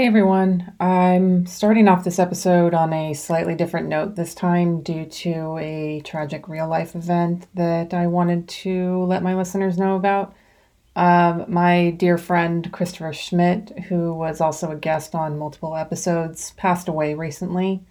Hey everyone, I'm starting off this episode on a slightly different note this time due to a tragic real life event that I wanted to let my listeners know about. Um, my dear friend Christopher Schmidt, who was also a guest on multiple episodes, passed away recently.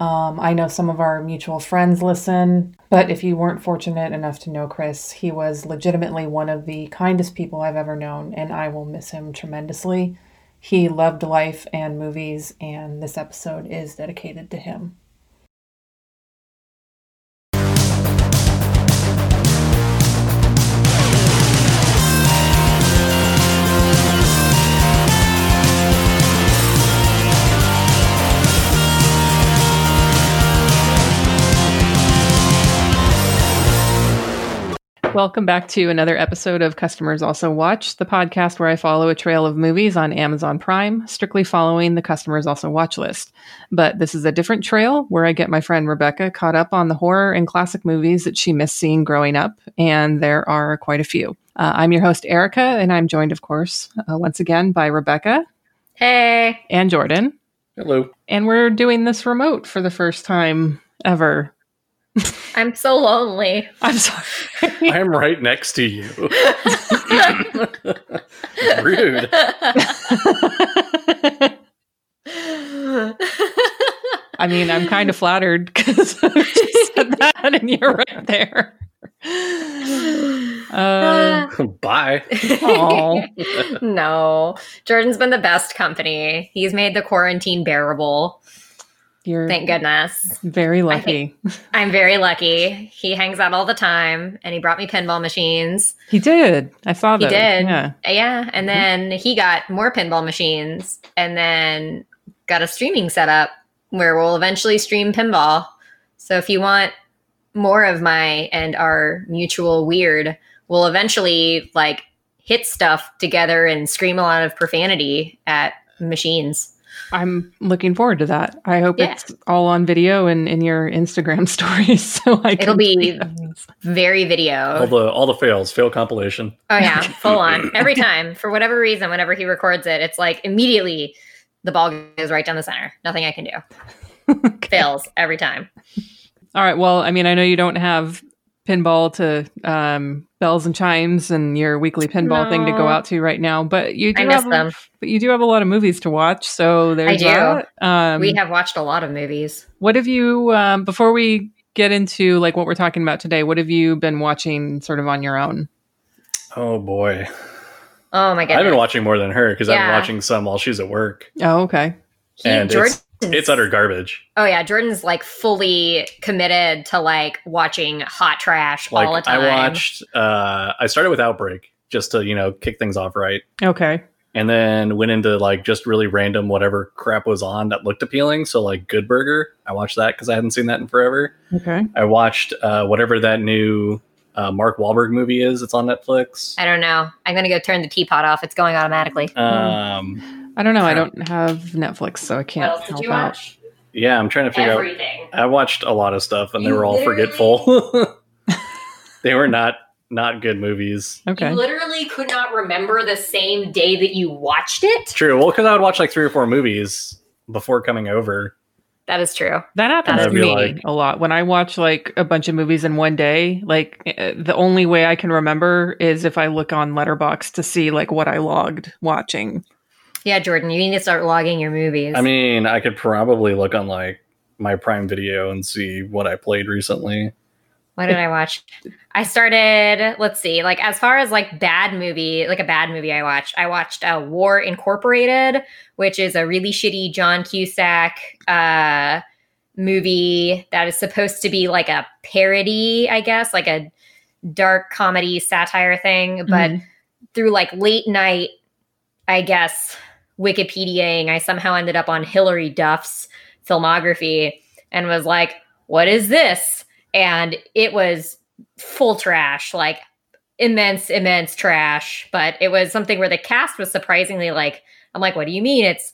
Um, I know some of our mutual friends listen, but if you weren't fortunate enough to know Chris, he was legitimately one of the kindest people I've ever known, and I will miss him tremendously. He loved life and movies, and this episode is dedicated to him. Welcome back to another episode of Customers Also Watched, the podcast where I follow a trail of movies on Amazon Prime, strictly following the Customers Also Watch list. But this is a different trail where I get my friend Rebecca caught up on the horror and classic movies that she missed seeing growing up, and there are quite a few. Uh, I'm your host, Erica, and I'm joined, of course, uh, once again by Rebecca. Hey. And Jordan. Hello. And we're doing this remote for the first time ever. I'm so lonely. I'm sorry. I'm right next to you. Rude. I mean, I'm kind of flattered because I just said that and you're right there. Uh, Bye. no. Jordan's been the best company. He's made the quarantine bearable. You're Thank goodness. very lucky. I'm very lucky. He hangs out all the time and he brought me pinball machines. He did. I saw He did. Yeah. Yeah. And mm-hmm. then he got more pinball machines and then got a streaming setup where we'll eventually stream pinball. So if you want more of my and our mutual weird, we'll eventually like hit stuff together and scream a lot of profanity at machines. I'm looking forward to that. I hope Yeah. it's all on video and in your Instagram stories so I It'll be see those. very All video. the all the fails, fail compilation. Oh yeah, full on. Every time, for whatever reason, whenever he records it, it's like immediately the ball goes right down the center. Nothing I can do. Okay. Fails every time. All right. Well, I mean, I know you don't have pinball to um, bells and chimes and your weekly pinball thing to go out to right now, but you do I miss have them. but you do have a lot of movies to watch. So there's I do. Um, we have watched a lot of movies. What have you um, before we get into like what we're talking about today? What have you been watching sort of on your own? Oh boy. Oh my god! I've been watching more than her because I've been watching some while she's at work. Oh, okay. He- and Jordan's- it's it's utter garbage. Oh yeah, Jordan's like fully committed to like watching hot trash Like all the time. I watched uh I started with Outbreak just to, you know, kick things off right. Okay. And then went into like just really random whatever crap was on that looked appealing. So like Good Burger, I watched that because I hadn't seen that in forever. Okay. I watched uh, whatever that new uh, Mark Wahlberg movie is. It's on Netflix. I don't know. I'm gonna go turn the teapot off. It's going automatically. Um, I don't know. I don't have Netflix, so I can't what else did help you out. watch? yeah, I'm trying to figure out. I watched a lot of stuff, and they You were all literally- forgetful. they were not not good movies. Okay. You literally could not remember the same day that you watched it. True. Well, because I would watch like three or four movies before coming over. That is true. That happens That'd to be me like- a lot. When I watch like a bunch of movies in one day, like uh, the only way I can remember is if I look on Letterboxd to see like what I logged watching. Yeah, Jordan, you need to start logging your movies. I mean, I could probably look on like my Prime Video and see what I played recently. What did I watch? I started, let's see, like as far as like bad movie, like a bad movie I watched, I watched uh, War Incorporated, which is a really shitty John Cusack uh, movie that is supposed to be like a parody, I guess, like a dark comedy satire thing. But Mhm. through like late night, I guess, Wikipediaing, I somehow ended up on Hilary Duff's filmography and was like, what is this? And it was full trash, like immense, immense trash. But it was something where the cast was surprisingly like, I'm like, what do you mean? It's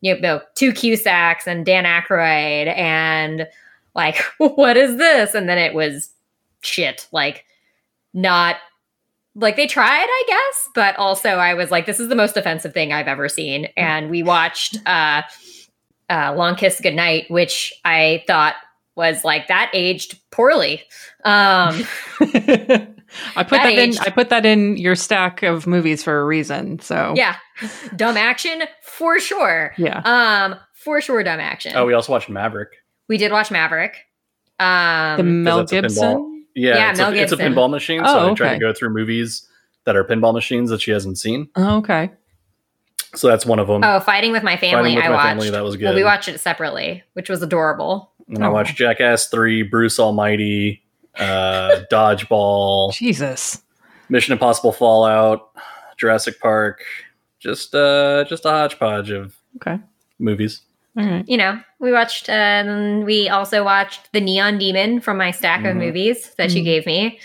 you know two Cusacks and Dan Aykroyd and like, what is this? And then it was shit, like not like they tried, I guess, but also I was like, this is the most offensive thing I've ever seen. And we watched uh, uh, Long Kiss Goodnight, which I thought was like that aged poorly. Um, I put That that, in. I put that in your stack of movies for a reason. So yeah, dumb action for sure. yeah. Um, for sure, dumb action. Oh, we also watched Maverick. we did watch Maverick. Um, the Mel that's pinball. Gibson. Yeah, Yeah, it's, Mel a, it's a pinball machine. Oh, so I try okay. to go through movies that are pinball machines that she hasn't seen. Oh, okay. So that's one of them. oh, Fighting with My Family. With I My watched. Family, that was good. Well, we watched it separately, which was adorable. and I Oh. watched Jackass 3, Bruce Almighty, uh, Dodgeball, Jesus. Mission Impossible Fallout, Jurassic Park. Just uh just a hodgepodge of Okay. movies. All right. you know, we watched, um, we also watched The Neon Demon from my stack of Mhm. movies that she Mhm. gave me.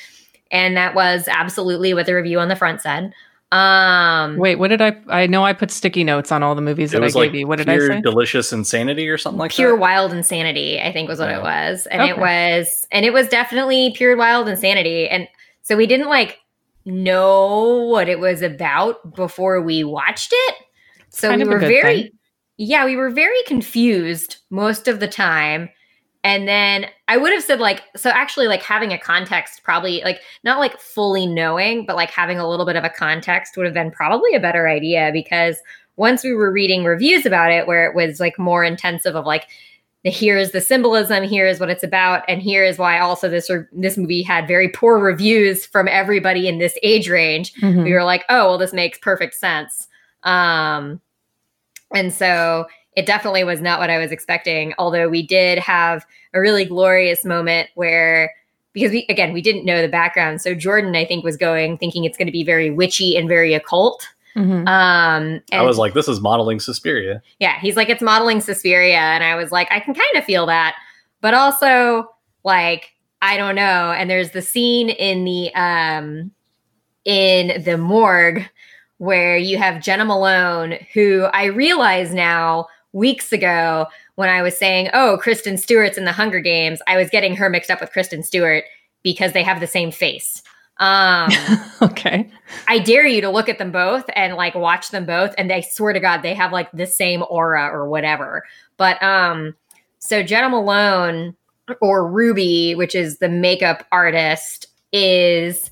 And that was absolutely what the review on the front said. Um, Wait, what did I? I know I put sticky notes on all the movies that I gave like you. What did I pure say? delicious insanity or something like pure that. wild insanity, I think was what Yeah. it was. And it was, and it was definitely pure wild insanity. And so we didn't like know what it was about before we watched it. So kind we were very, thing. Yeah, we were very confused most of the time. And then I would have said, like, so actually, like, having a context probably, like, not like fully knowing, but like having a little bit of a context would have been probably a better idea because once we were reading reviews about it, where it was like more intensive of like, here's the symbolism, here is what it's about, and here is why also this this movie had very poor reviews from everybody in this age range Mhm. we were like, oh, well, this makes perfect sense. Um, and so it definitely was not what I was expecting. Although we did have a really glorious moment where, because we, again, we didn't know the background. So Jordan, I think, was going thinking it's going to be very witchy and very occult. Mhm. Um, I was like, this is modeling Suspiria. yeah, he's like, it's modeling Suspiria. And I was like, I can kind of feel that. But also, like, I don't know. And there's the scene in the um in the morgue where you have Jena Malone, who I realize now weeks ago when I was saying, oh, Kristen Stewart's in the Hunger Games, I was getting her mixed up with Kristen Stewart because they have the same face. Um okay. I dare you to look at them both and like watch them both and I swear to god they have like the same aura or whatever. But um so Jena Malone or Ruby, which is the makeup artist is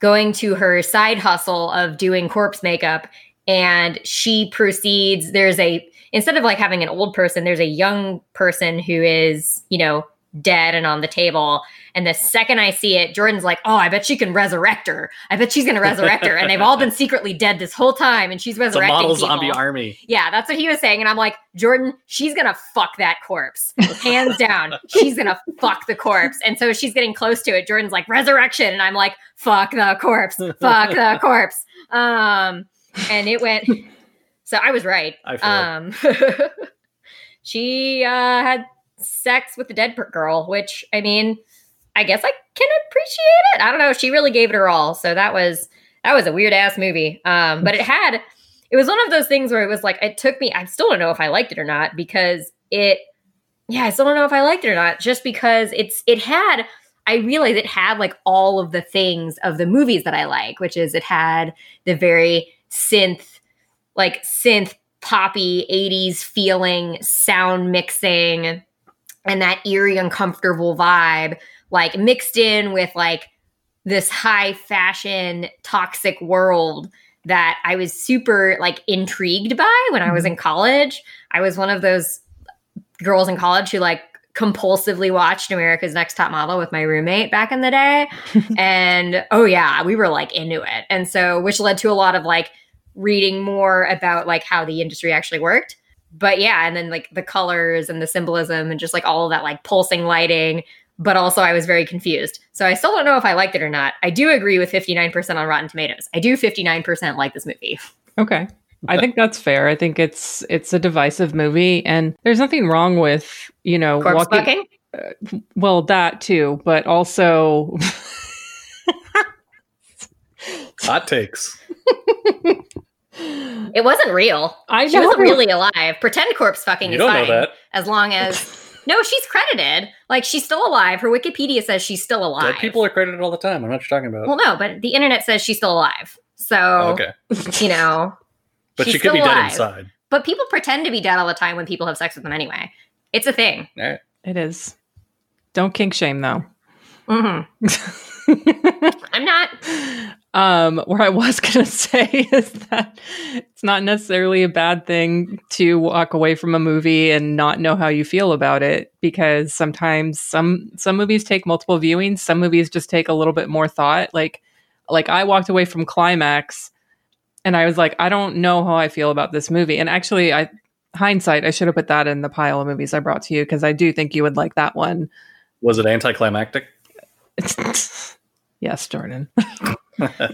going to her side hustle of doing corpse makeup and she proceeds there's a instead of like having an old person there's a young person who is, you know, dead and on the table and the second I see it, Jordan's like, "Oh, I bet she can resurrect her. I bet she's going to resurrect her." And they've all been secretly dead this whole time, and she's It's a resurrecting model people. zombie army. Yeah, that's what he was saying, and I'm like, Jordan, she's gonna fuck that corpse, hands down. She's gonna fuck the corpse, and so she's getting close to it. Jordan's like, resurrection, and I'm like, fuck the corpse, fuck the corpse. Um, and it went. So I was right. I feel. Um, she uh, had sex with the dead girl, which I mean, I guess I can appreciate it. I don't know. She really gave it her all, so that was that was a weird ass movie. Um, but it had it was one of those things where it was like it took me. I still don't know if I liked it or not because it. Yeah, I still don't know if I liked it or not. Just because it's it had. I realized it had like all of the things of the movies that I like, which is it had the very synth, like synth poppy 80s feeling sound mixing and that eerie uncomfortable vibe like mixed in with like this high fashion toxic world that I was super like intrigued by when I was mm-hmm. in college. I was one of those girls in college who like compulsively watched America's Next Top Model with my roommate back in the day. and oh yeah, we were like into it. And so which led to a lot of like reading more about like how the industry actually worked. But yeah, and then like the colors and the symbolism and just like all of that like pulsing lighting. But also, I was very confused. So I still don't know if I liked it or not. I do agree with 59% on Rotten Tomatoes. I do 59% like this movie. Okay. I think that's fair. I think it's it's a divisive movie and there's nothing wrong with, you know, Corpse walking fucking? Uh, well that too, but also Hot takes. It wasn't real. I She know wasn't really alive. Pretend corpse fucking You is don't fine. know that. As long as No, she's credited. Like she's still alive. Her Wikipedia says she's still alive. Dead people are credited all the time. I'm not you're talking about. Well, no, but the internet says she's still alive. So Oh, okay, you know, but she's she could be still dead alive. inside. but people pretend to be dead all the time when people have sex with them anyway. It's a thing. All right. It is. Don't kink shame though. hmm I'm not. um, what I was gonna say is that it's not necessarily a bad thing to walk away from a movie and not know how you feel about it because sometimes some some movies take multiple viewings, some movies just take a little bit more thought. Like like I walked away from Climax and I was like, I don't know how I feel about this movie. And actually I hindsight, I should have put that in the pile of movies I brought to you because I do think you would like that one. Was it anticlimactic? yes, Jordan.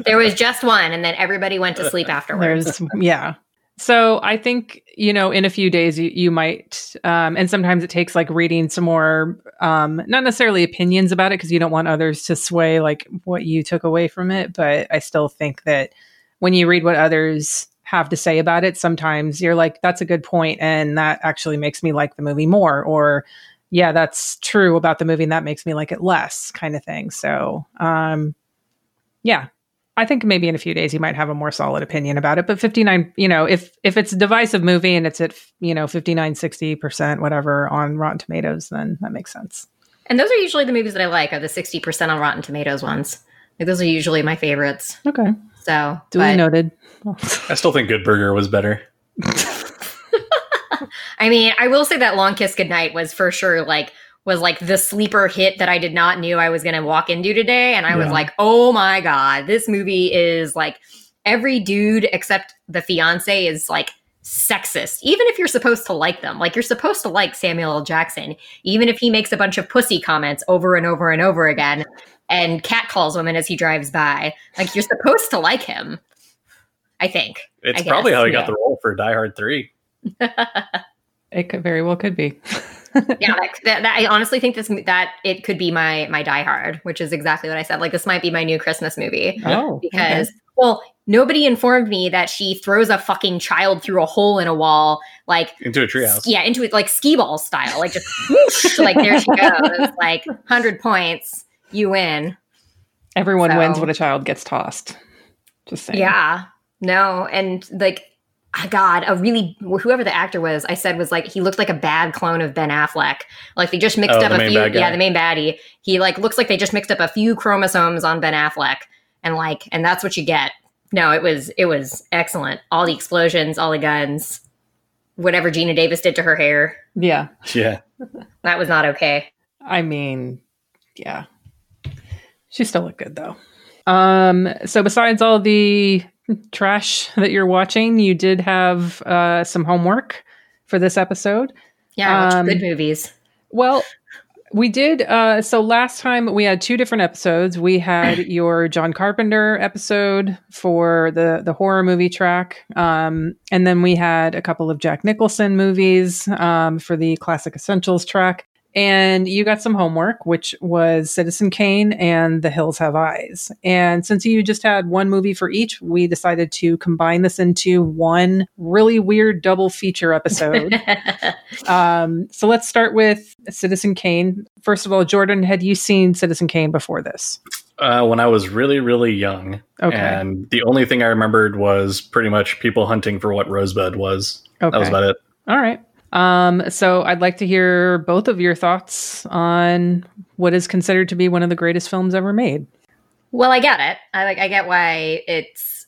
There was just one, and then everybody went to sleep afterwards. There's yeah. So I think you know in a few days you, you might, um, and sometimes it takes like reading some more, um, not necessarily opinions about it because you don't want others to sway like what you took away from it. But I still think that when you read what others have to say about it, sometimes you're like, that's a good point, and that actually makes me like the movie more, or yeah, that's true about the movie, and that makes me like it less, kind of thing. So, um, yeah, I think maybe in a few days you might have a more solid opinion about it. But 59, you know, if if it's a divisive movie and it's at, you know, 59, 60%, whatever on Rotten Tomatoes, then that makes sense. And those are usually the movies that I like, are the 60% on Rotten Tomatoes ones. Like those are usually my favorites. Okay. So, Duly but, noted. I still think Good Burger was better. I mean, I will say that Long Kiss Goodnight was for sure like was like the sleeper hit that I did not knew I was going to walk into today and I was like, "Oh my god, this movie is like every dude except the fiance is like sexist. Even if you're supposed to like them. Like you're supposed to like Samuel L. Jackson, even if he makes a bunch of pussy comments over and over and over again and cat calls women as he drives by. Like you're supposed to like him. I think. It's I probably how he yeah. got the role for Die Hard 3. It could very well could be. yeah, that, that, that- I honestly think this that it could be my my Die Hard, which is exactly what I said. Like this might be my new Christmas movie Oh, because well, nobody informed me that she throws a fucking child through a hole in a wall, like Into a treehouse. yeah, into it like skee ball style, like just whoosh, like there she goes, like hundred points, you win. everyone So- wins when a child gets tossed. Just saying. Yeah, no, and like. God, a really whoever the actor was, I said was like he looked like a bad clone of Ben Affleck. Like they just mixed Oh, up a few, yeah, the main baddie. He like looks like they just mixed up a few chromosomes on Ben Affleck, and like, and that's what you get. No, it was it was excellent. All the explosions, all the guns, whatever Geena Davis did to her hair, Yeah. Yeah. that was not okay. I mean, yeah. She still looked good though. Um, so besides all the trash that you're watching, you did have uh, some homework for this episode. Yeah, I watched Um, good movies. Well, we did. Uh, so last time we had two different episodes. We had your John Carpenter episode for the the horror movie track, um, and then we had a couple of Jack Nicholson movies um, for the classic essentials track. And you got some homework, which was Citizen Kane and The Hills Have Eyes. And since you just had one movie for each, we decided to combine this into one really weird double feature episode. Um, so let's start with Citizen Kane. First of all, Jordan, had you seen Citizen Kane before this? Uh, when I was really, really young. Okay. And the only thing I remembered was pretty much people hunting for what Rosebud was. Okay. That was about it. All right. Um, so I'd like to hear both of your thoughts on what is considered to be one of the greatest films ever made. Well, I get it. I like I get why it's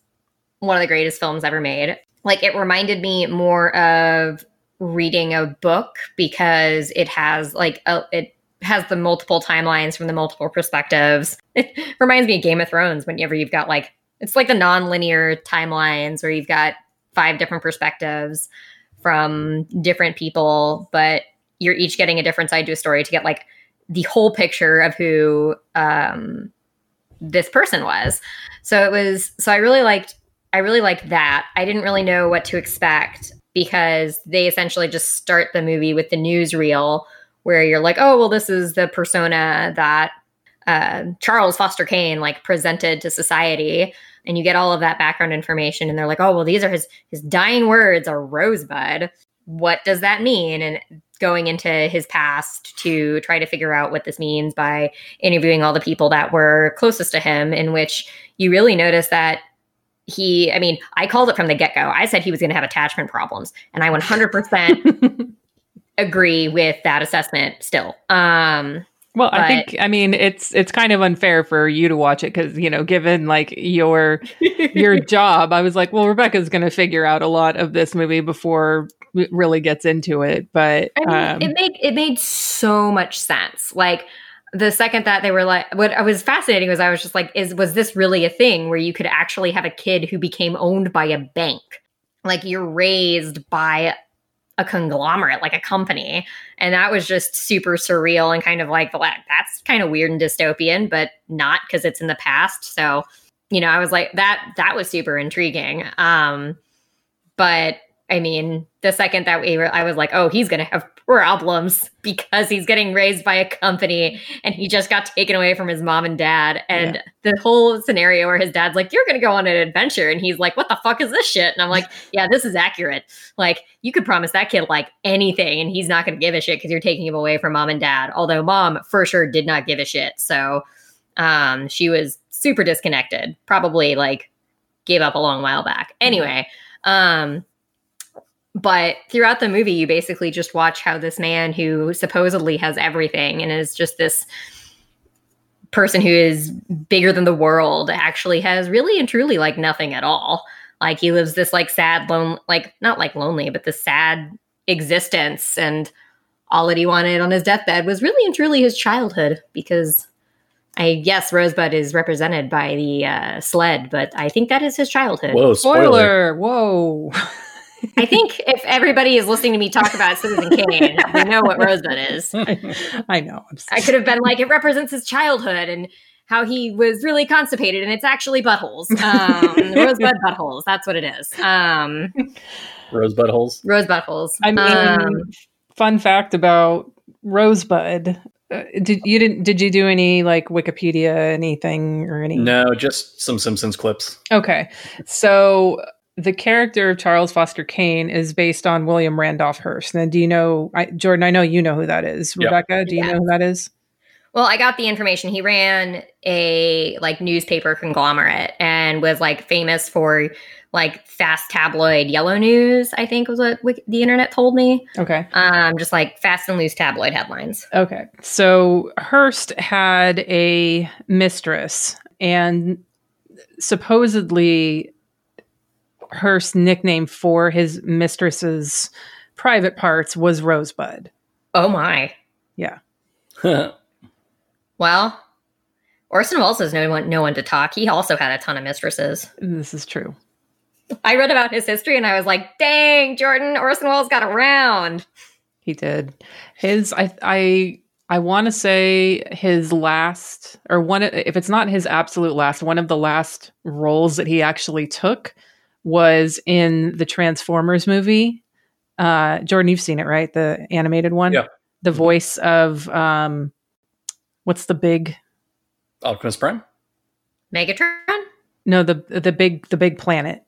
one of the greatest films ever made. Like it reminded me more of reading a book because it has like a, it has the multiple timelines from the multiple perspectives. It reminds me of Game of Thrones whenever you've got like it's like the non-linear timelines where you've got five different perspectives from different people, but you're each getting a different side to a story to get like the whole picture of who um this person was. So it was so I really liked I really liked that. I didn't really know what to expect because they essentially just start the movie with the newsreel where you're like, "Oh, well this is the persona that uh, Charles Foster Kane like presented to society." And you get all of that background information and they're like, "Oh, well these are his his dying words are rosebud. What does that mean?" And going into his past to try to figure out what this means by interviewing all the people that were closest to him, in which you really notice that he, I mean, I called it from the get go. I said he was going to have attachment problems, and I 100% agree with that assessment still. Um, well, But- I think I mean it's it's kind of unfair for you to watch it because you know, given like your your job, I was like, well, Rebecca's going to figure out a lot of this movie before it really gets into it. But I mean, um, it made it made so much sense. Like the second that they were like, what I was fascinating was I was just like, is was this really a thing where you could actually have a kid who became owned by a bank? Like you're raised by a conglomerate, like a company, and that was just super surreal and kind of like, well, that's kind of weird and dystopian, but not because it's in the past. So, you know, I was like, that that was super intriguing. Um, but I mean, the second that we were, I was like, oh, he's going to have problems because he's getting raised by a company and he just got taken away from his mom and dad. And the whole scenario where his dad's like, you're going to go on an adventure. And he's like, what the fuck is this shit? And I'm like, yeah, this is accurate. Like, you could promise that kid like anything and he's not going to give a shit because you're taking him away from mom and dad. Although mom for sure did not give a shit. So um, she was super disconnected, probably like gave up a long while back. Anyway, um, but throughout the movie, you basically just watch how this man who supposedly has everything and is just this person who is bigger than the world actually has really and truly like nothing at all. Like he lives this like sad, lone, like not like lonely, but this sad existence. And all that he wanted on his deathbed was really and truly his childhood because I guess Rosebud is represented by the uh, sled, but I think that is his childhood. Whoa, spoiler. spoiler! Whoa. I think if everybody is listening to me talk about Citizen Kane, we know what Rosebud is. I know. I'm I could have been like, it represents his childhood and how he was really constipated, and it's actually buttholes. Um, rosebud buttholes. That's what it is. Um, Rosebud holes. rosebud holes. I mean, um, fun fact about Rosebud. Uh, did you didn't did you do any like Wikipedia anything or any No, just some Simpsons clips. Okay. So the character of Charles Foster Kane is based on William Randolph Hearst. Now, do you know, I, Jordan? I know you know who that is. Yep. Rebecca, do you Yeah. know who that is? Well, I got the information. He ran a like newspaper conglomerate and was like famous for like fast tabloid yellow news. I think was what Wik- the internet told me. Okay. Um, just like fast and loose tabloid headlines. Okay. So Hearst had a mistress, and supposedly Hearst's nickname for his mistress's private parts was Rosebud. Oh my. Yeah. well, Orson Welles has no one, no one to talk. He also had a ton of mistresses. This is true. I read about his history and I was like, dang, Jordan, Orson Welles got around. He did. His I I I want to say his last or one if it's not his absolute last, one of the last roles that he actually took was in the Transformers movie. Uh Jordan, you've seen it, right? The animated one? Yeah. The voice of um what's the big Optimus Prime. Megatron? no the the big the big planet.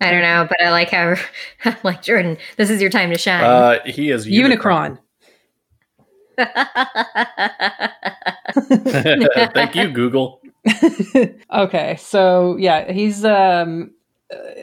I don't know, but I like how, like, Jordan, this is your time to shine. Uh, he is Unicron. Thank you, Google. okay, so yeah, he's um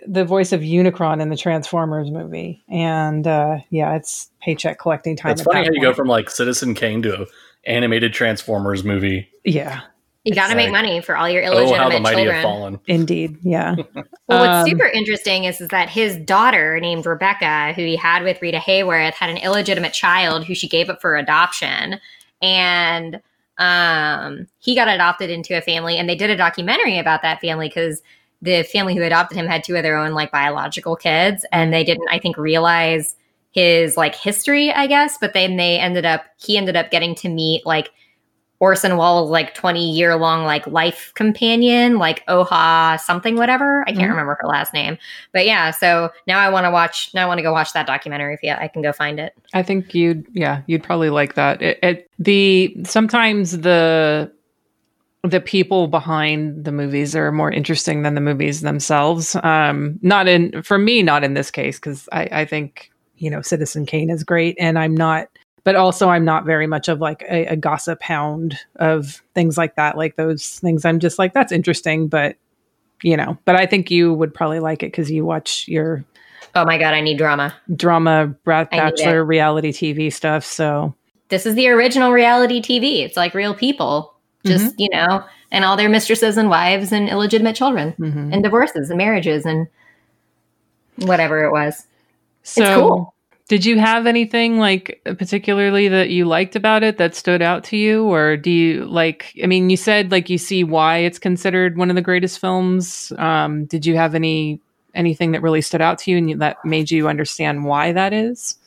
the voice of Unicron in the Transformers movie, and uh yeah, it's paycheck collecting time. It's funny that how you go from like Citizen Kane to a animated Transformers movie. yeah, you got to it's make money for all your Oh, how the illegitimate mighty have children. fallen. indeed, yeah. Well, what's Um, super interesting is, is that his daughter, named Rebecca, who he had with Rita Hayworth, had an illegitimate child who she gave up for adoption. And um, he got adopted into a family, and they did a documentary about that family because the family who adopted him had two of their own like biological kids, and they didn't, I think, realize his like history, I guess. But then they ended up, he ended up getting to meet like Orson Welles' like 20 year long like life companion, like Oha something, whatever. I can't Mhm. remember her last name. But yeah, so now I want to watch, now I want to go watch that documentary if yeah, I can go find it. I think you'd yeah you'd probably like that. It, it the sometimes the the people behind the movies are more interesting than the movies themselves. Um, not in for me, not in this case because I, I think you know, Citizen Kane is great. And I'm not, but also I'm not very much of like a, a gossip hound of things like that. Like those things, I'm just like, that's interesting, but you know, but I think you would probably like it because you watch your Oh my god, I need drama. drama, Bachelor, reality TV stuff. So This is the original reality TV. It's like real people, just you know, and all their mistresses and wives and illegitimate children mhm. and divorces and marriages and whatever it was. so cool. did you have anything like particularly that you liked about it that stood out to you, or do you like? I mean, you said like you see why it's considered one of the greatest films. Um, did you have any anything that really stood out to you and that made you understand why that is?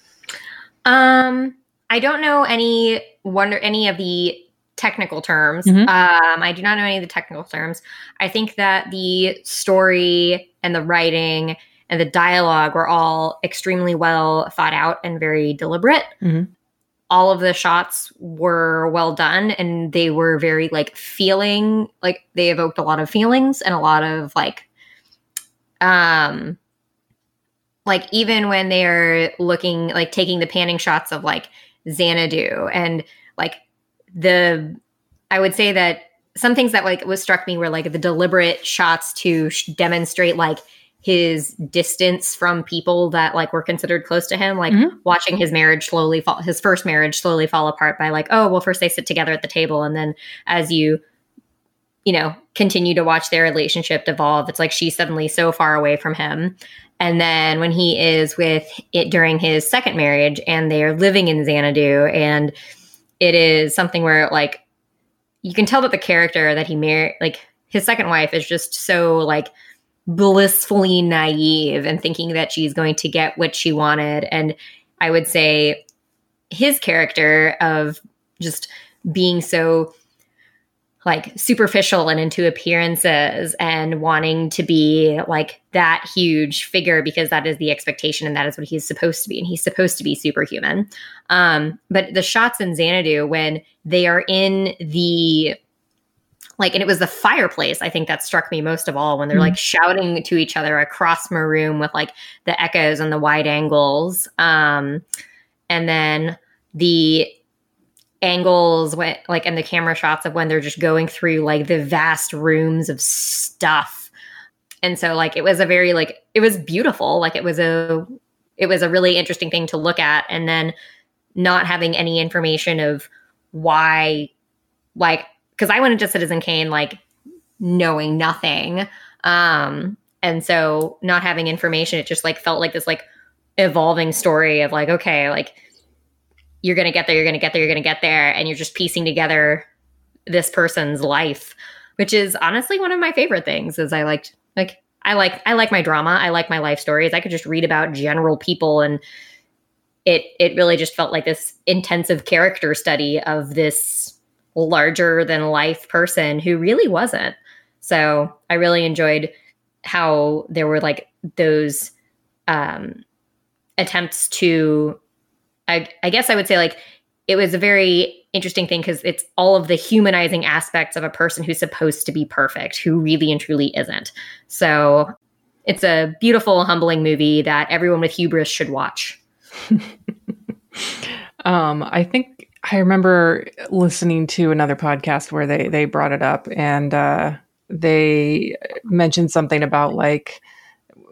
Um, I don't know any wonder any of the technical terms. Mhm. Um, I do not know any of the technical terms. I think that the story and the writing and the dialogue were all extremely well thought out and very deliberate. Mhm. All of the shots were well done and they were very like feeling like they evoked a lot of feelings and a lot of like um like even when they're looking like taking the panning shots of like Xanadu and like the I would say that some things that like was struck me were like the deliberate shots to sh- demonstrate like his distance from people that like were considered close to him like Mhm. watching his marriage slowly fall his first marriage slowly fall apart by like oh well first they sit together at the table and then as you you know continue to watch their relationship evolve it's like she's suddenly so far away from him and then when he is with it during his second marriage and they're living in Xanadu and it is something where like you can tell that the character that he married like his second wife is just so like blissfully naive and thinking that she's going to get what she wanted. And I would say his character of just being so like superficial and into appearances and wanting to be like that huge figure because that is the expectation and that is what he's supposed to be and he's supposed to be superhuman um but the shots in xanadu when they are in the like and it was the fireplace i think that struck me most of all when they're Mhm. like shouting to each other across my room with like the echoes and the wide angles um and then the angles when like and the camera shots of when they're just going through like the vast rooms of stuff. And so like it was a very like it was beautiful. Like it was a it was a really interesting thing to look at. And then not having any information of why like because i went into citizen kane like knowing nothing. Um and so not having information it just like felt like this like evolving story of like okay like you're going to get there, you're going to get there, you're going to get there. And you're just piecing together this person's life, which is honestly one of my favorite things is I liked, like, I like, I like my drama. I like my life stories. I could just read about general people and it, it really just felt like this intensive character study of this larger than life person who really wasn't. So I really enjoyed how there were like those, um, attempts to I, I guess I would say like it was a very interesting thing because it's all of the humanizing aspects of a person who's supposed to be perfect, who really and truly isn't. So it's a beautiful, humbling movie that everyone with hubris should watch. Um, I think I remember listening to another podcast where they they brought it up and uh, they mentioned something about like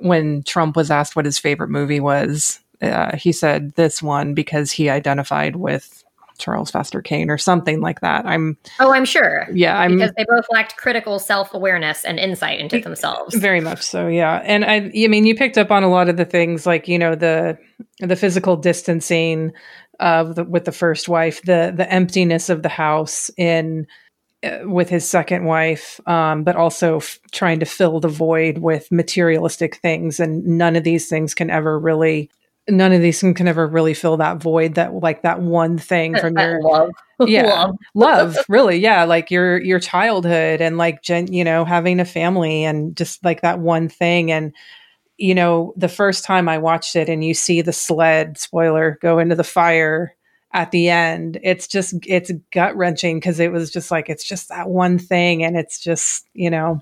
when Trump was asked what his favorite movie was, uh, he said this one because he identified with Charles Foster Kane or something like that. I'm Oh, I'm sure. yeah, I'm because they both lacked critical self awareness and insight into themselves. Very much so, yeah. And I, I mean, you picked up on a lot of the things, like you know the the physical distancing of the, with the first wife, the the emptiness of the house in uh, with his second wife, um, but also f- trying to fill the void with materialistic things, and none of these things can ever really. None of these can ever really fill that void that like that one thing from your love. Yeah. Love. love really yeah like your your childhood and like gen, you know having a family and just like that one thing and you know the first time i watched it and you see the sled spoiler go into the fire at the end it's just it's gut wrenching because it was just like it's just that one thing and it's just you know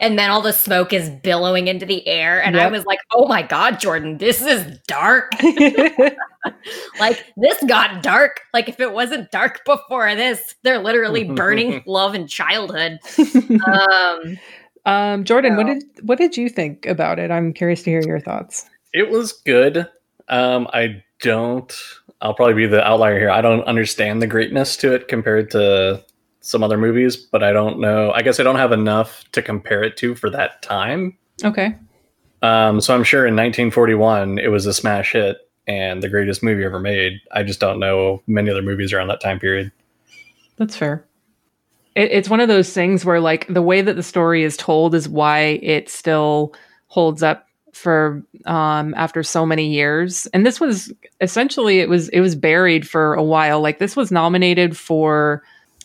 and then all the smoke is billowing into the air. And I was like, oh my God, Jordan, this is dark. like, this got dark. Like, if it wasn't dark before this, they're literally burning love and childhood. Um, um, Jordan, what did what did you think about it? I'm curious to hear your thoughts. It was good. Um, I don't. I'll probably be the outlier here. I don't understand the greatness to it compared to some other movies, but I don't know. I guess I don't have enough to compare it to for that time. Okay. Um, so I'm sure in 1941 it was a smash hit and the greatest movie ever made. I just don't know many other movies around that time period. That's fair. It, it's one of those things where, like, the way that the story is told is why it still holds up for um after so many years. And this was essentially it was it was buried for a while. Like this was nominated for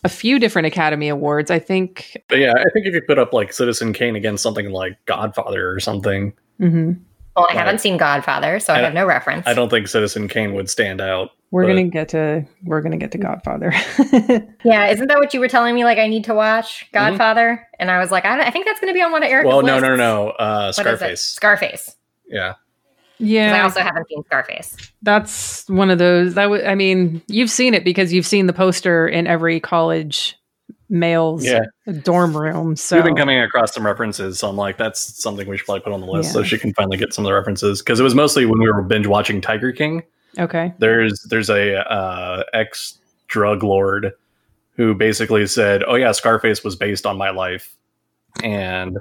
a few different Academy Awards. I think. But yeah, I think if you put up like Citizen Kane against something like Godfather or something, hmm well, I Right. haven't seen Godfather, so I I- have no reference. I don't think Citizen Kane would stand out. We're But- gonna get to we're gonna get to Godfather. Yeah, isn't that what you were telling me? Like, I need to watch Godfather, and I was like, I, I think that's going to be on one of Eric's Well, no, lists. no, no, no. Uh, What is it? Scarface. Scarface. Yeah. 'Cause I also haven't seen Scarface. that's one of those. That w- I mean, you've seen it because you've seen the poster in every college male's Yeah. dorm room. So We've been coming across some references, so I'm like, that's something we should probably put on the list so she can finally get some of the references. Because it was mostly when we were binge watching Tiger King. okay. There's there's a uh, ex drug lord who basically said, "Oh yeah, Scarface was based on my life," and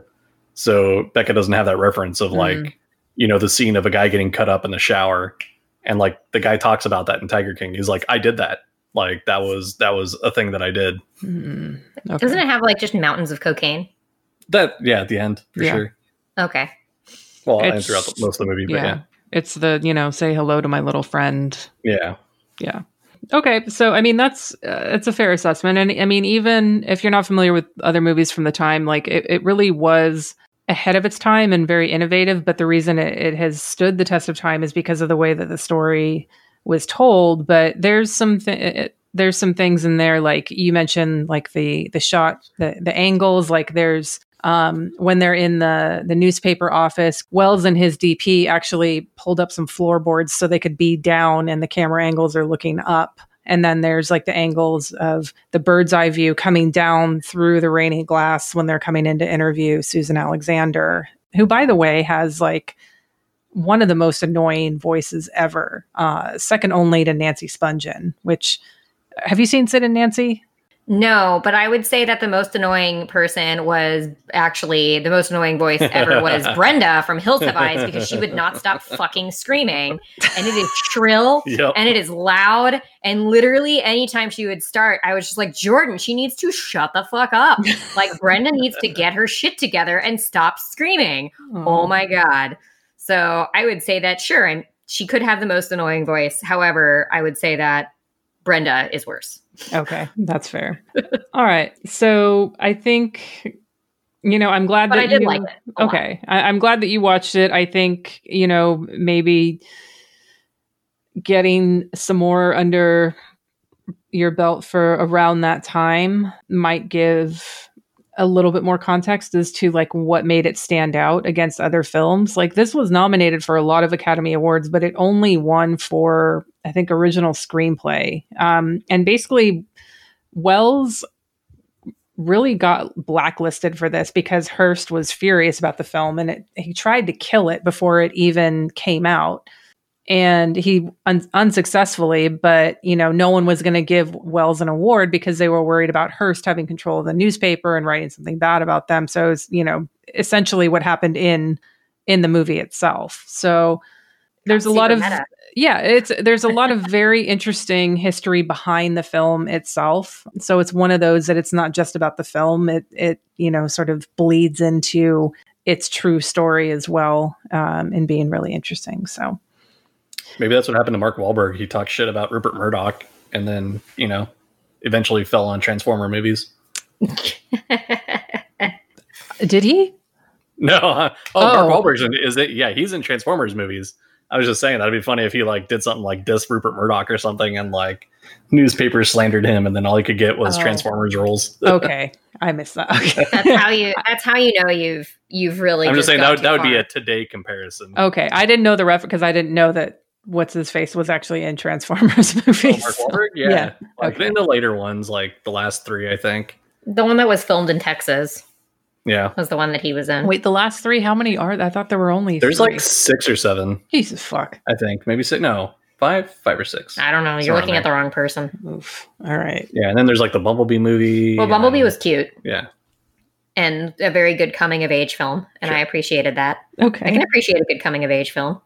so Becca doesn't have that reference of like, Mm. You know, the scene of a guy getting cut up in the shower, and like the guy talks about that in Tiger King. He's like, "I did that." Like that was that was a thing that I did. Mm, okay. Doesn't it have like just mountains of cocaine? That yeah, at the end for Yeah. sure. Okay. Well, and It's- throughout the, most of the movie, but yeah. yeah, It's the, you know, say hello to my little friend. yeah. Yeah. Okay. So, I mean, that's, uh, it's a fair assessment. And I mean, even if you're not familiar with other movies from the time, like it, it really was ahead of its time and very innovative. But the reason it, it has stood the test of time is because of the way that the story was told. But there's some, th- there's some things in there, like you mentioned, like the, the shot, the, the angles, like there's, um, when they're in the the newspaper office, Welles and his DP actually pulled up some floorboards so they could be down, and the camera angles are looking up. And then there's like the angles of the bird's eye view coming down through the rainy glass when they're coming in to interview Susan Alexander, who, by the way, has like one of the most annoying voices ever, uh, second only to Nancy Spungen. Which have you seen Sid and Nancy? No, but I would say that the most annoying person was actually the most annoying voice ever was Brenda from Hills Have Eyes because she would not stop fucking screaming. And it is shrill Yep. and it is loud. And literally, anytime she would start, I was just like, Jordan, she needs to shut the fuck up. Like, Brenda needs to get her shit together and stop screaming. Oh my God. So I would say that, sure, and she could have the most annoying voice. However, I would say that Brenda is worse. Okay, that's fair. All right. So I think, you know, I'm glad But that I did you, like it. lot. Okay, I, I'm glad that you watched it. I think you know maybe getting some more under your belt for around that time might give a little bit more context as to like what made it stand out against other films. Like this was nominated for a lot of Academy Awards, but it only won for I think original screenplay. Um, and basically, Welles really got blacklisted for this because Hearst was furious about the film and it, he tried to kill it before it even came out. And he un- unsuccessfully, but you know, no one was going to give Welles an award because they were worried about Hearst having control of the newspaper and writing something bad about them. So it's you know essentially what happened in in the movie itself. So there's a lot of meta. yeah it's there's a lot of very interesting history behind the film itself so it's one of those that it's not just about the film it it you know sort of bleeds into its true story as well um and being really interesting so Maybe that's what happened to Mark Wahlberg. He talked shit about Rupert Murdoch, and then you know, eventually fell on Transformer movies. did he No, oh, Oh. Mark Wahlberg's in, is it? Yeah, he's in Transformers movies. I was just saying that'd be funny if he like did something like diss Rupert Murdoch or something, and like newspaper slandered him, and then all he could get was Oh. Transformers roles. Okay, I missed that. Okay. That's how you. That's how you know you've you've really. I'm just saying that would, that would be a today comparison. Okay, I didn't know the reference because I didn't know that what's his face was actually in Transformers Oh, movies. Mark so- Wahlberg? Yeah. yeah, Like okay. in the later ones, like the last three, I think. the one that was filmed in Texas Yeah. was the one that he was in. Wait, the last three? How many are? I thought there were only. There's three. like six or seven, Jesus fuck. I think. Maybe six. No, five, five or six. I don't know. You're Somewhere looking in at the wrong person. Oof. All right. Yeah, and then there's like the Bumblebee movie. Well, Bumblebee and- was cute Yeah. and a very good coming of age film, and Sure. I appreciated that. Okay. I can appreciate a good coming of age film.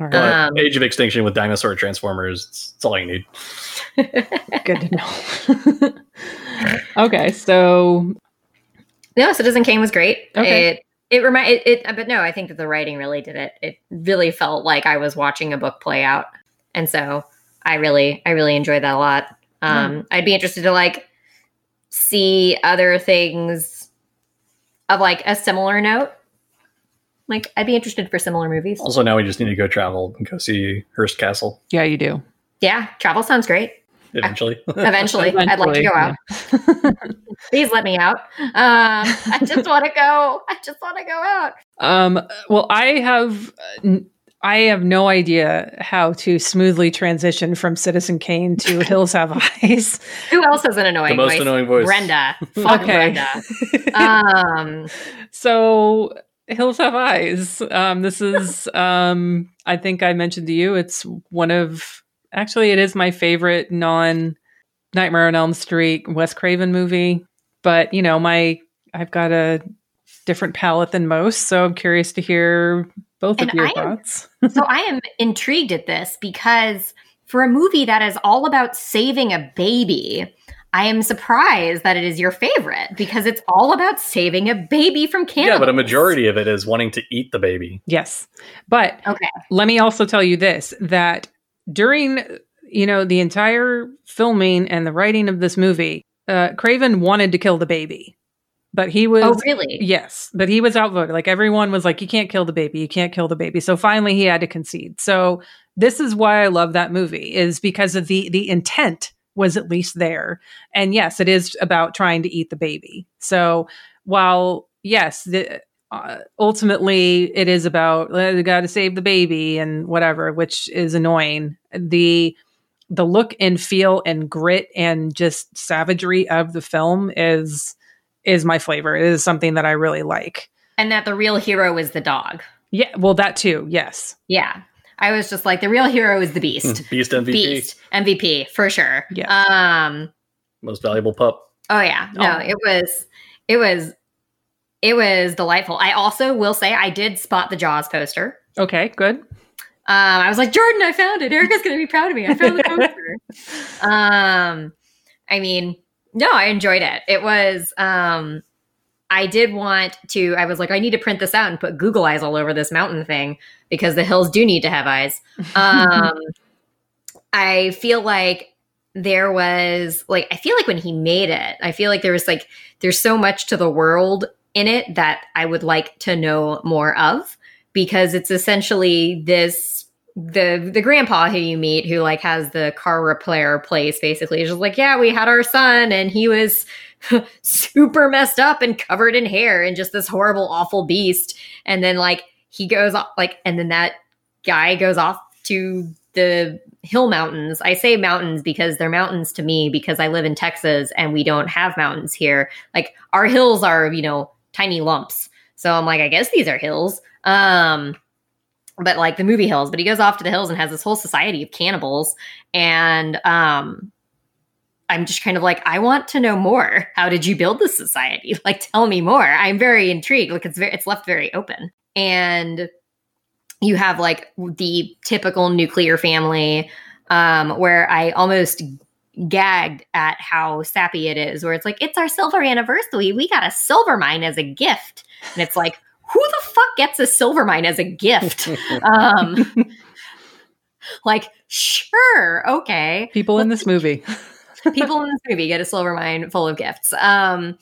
All right. But Um, Age of Extinction with dinosaur transformers. It's, it's all you need. Good to know. okay, so No, Citizen Kane was great. Okay. It it remind it, it, but no, I think that the writing really did it. It really felt like I was watching a book play out, and so I really I really enjoyed that a lot. Um, I'd be interested to like see other things of like a similar note. Like I'd be interested for similar movies. Also, now we just need to go travel and go see Hearst Castle yeah, you do. Yeah, travel sounds great. eventually. Eventually, I'd like to go out. Please let me out. Um, I just want to go. I just want to go out. Um, well, I have uh, n- I have no idea how to smoothly transition from Citizen Kane to Hills Have Eyes. Who else has an annoying the most voice? annoying voice. Brenda. Fuck Okay. Brenda. Um, so Hills Have Eyes. Um, this is um, I think I mentioned to you. It's one of actually it is my favorite non Nightmare on Elm Street Wes Craven movie. But you know my I've got a different palette than most, so I'm curious to hear both And of your I am- thoughts. so I am intrigued at this because for a movie that is all about saving a baby, I am surprised that it is your favorite because it's all about saving a baby from cannibals. Yeah, but a majority of it is wanting to eat the baby. Yes. But Okay. let me also tell you this that during you know the entire filming and the writing of this movie, uh, Craven wanted to kill the baby, but he was Oh, really? yes, but he was outvoted. Like everyone was like, "You can't kill the baby. You can't kill the baby." So finally, he had to concede. So this is why I love that movie is because of the the intent was at least there, and yes, it is about trying to eat the baby. So while yes, the uh, ultimately it is about uh, got to save the baby and whatever, which is annoying. The the look and feel and grit and just savagery of the film is is my flavor. It is something that I really like. And that the real hero is the dog. Yeah, well, that too. Yes. Yeah. I was just like, the real hero is the beast. Beast MVP, Beast. MVP, for sure. Yeah. Um, most valuable pup. Oh yeah, no, Oh. it was, it was, it was delightful. I also will say I did spot the Jaws poster. Okay, good. Um, I was like, Jordan, I found it. Erica's gonna be proud of me. I found the poster. um, I mean, no, I enjoyed it. It was, um, I did want to. I was like, I need to print this out and put Google eyes all over this mountain thing because the hills do need to have eyes. Um, I feel like there was like I feel like when he made it, I feel like there was like there's so much to the world in it that I would like to know more of because it's essentially this the the grandpa who you meet who like has the car repair place basically is just like yeah we had our son and he was super messed up and covered in hair and just this horrible awful beast and then like he goes off like and then that guy goes off to the hill mountains. I say mountains because they're mountains to me because I live in Texas and we don't have mountains here. Like our hills are, you know, tiny lumps. So I'm like, I guess these are hills. Um but like the movie hills, but he goes off to the hills and has this whole society of cannibals and um I'm just kind of like, I want to know more. How did you build this society? Like, tell me more. I'm very intrigued. Like, it's very, it's left very open. And you have like the typical nuclear family um, where I almost gagged at how sappy it is, where it's like, it's our silver anniversary. We got a silver mine as a gift. And it's like, who the fuck gets a silver mine as a gift? um, like, sure, okay. People in this movie. People in this movie get a silver mine full of gifts. Um,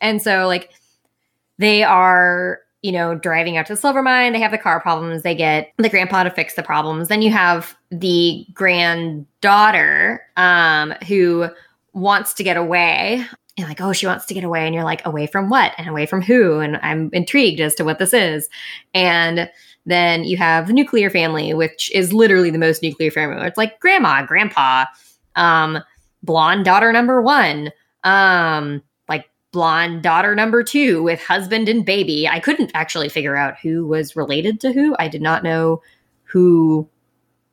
and so, like, they are you know, driving out to the silver mine. They have the car problems. They get the grandpa to fix the problems. Then you have the granddaughter um, who wants to get away. You're like, oh, she wants to get away. And you're like, away from what? And away from who? And I'm intrigued as to what this is. And then you have the nuclear family, which is literally the most nuclear family. It's like grandma, grandpa, um, blonde daughter number one, um, blonde daughter number two with husband and baby. I couldn't actually figure out who was related to who. I did not know who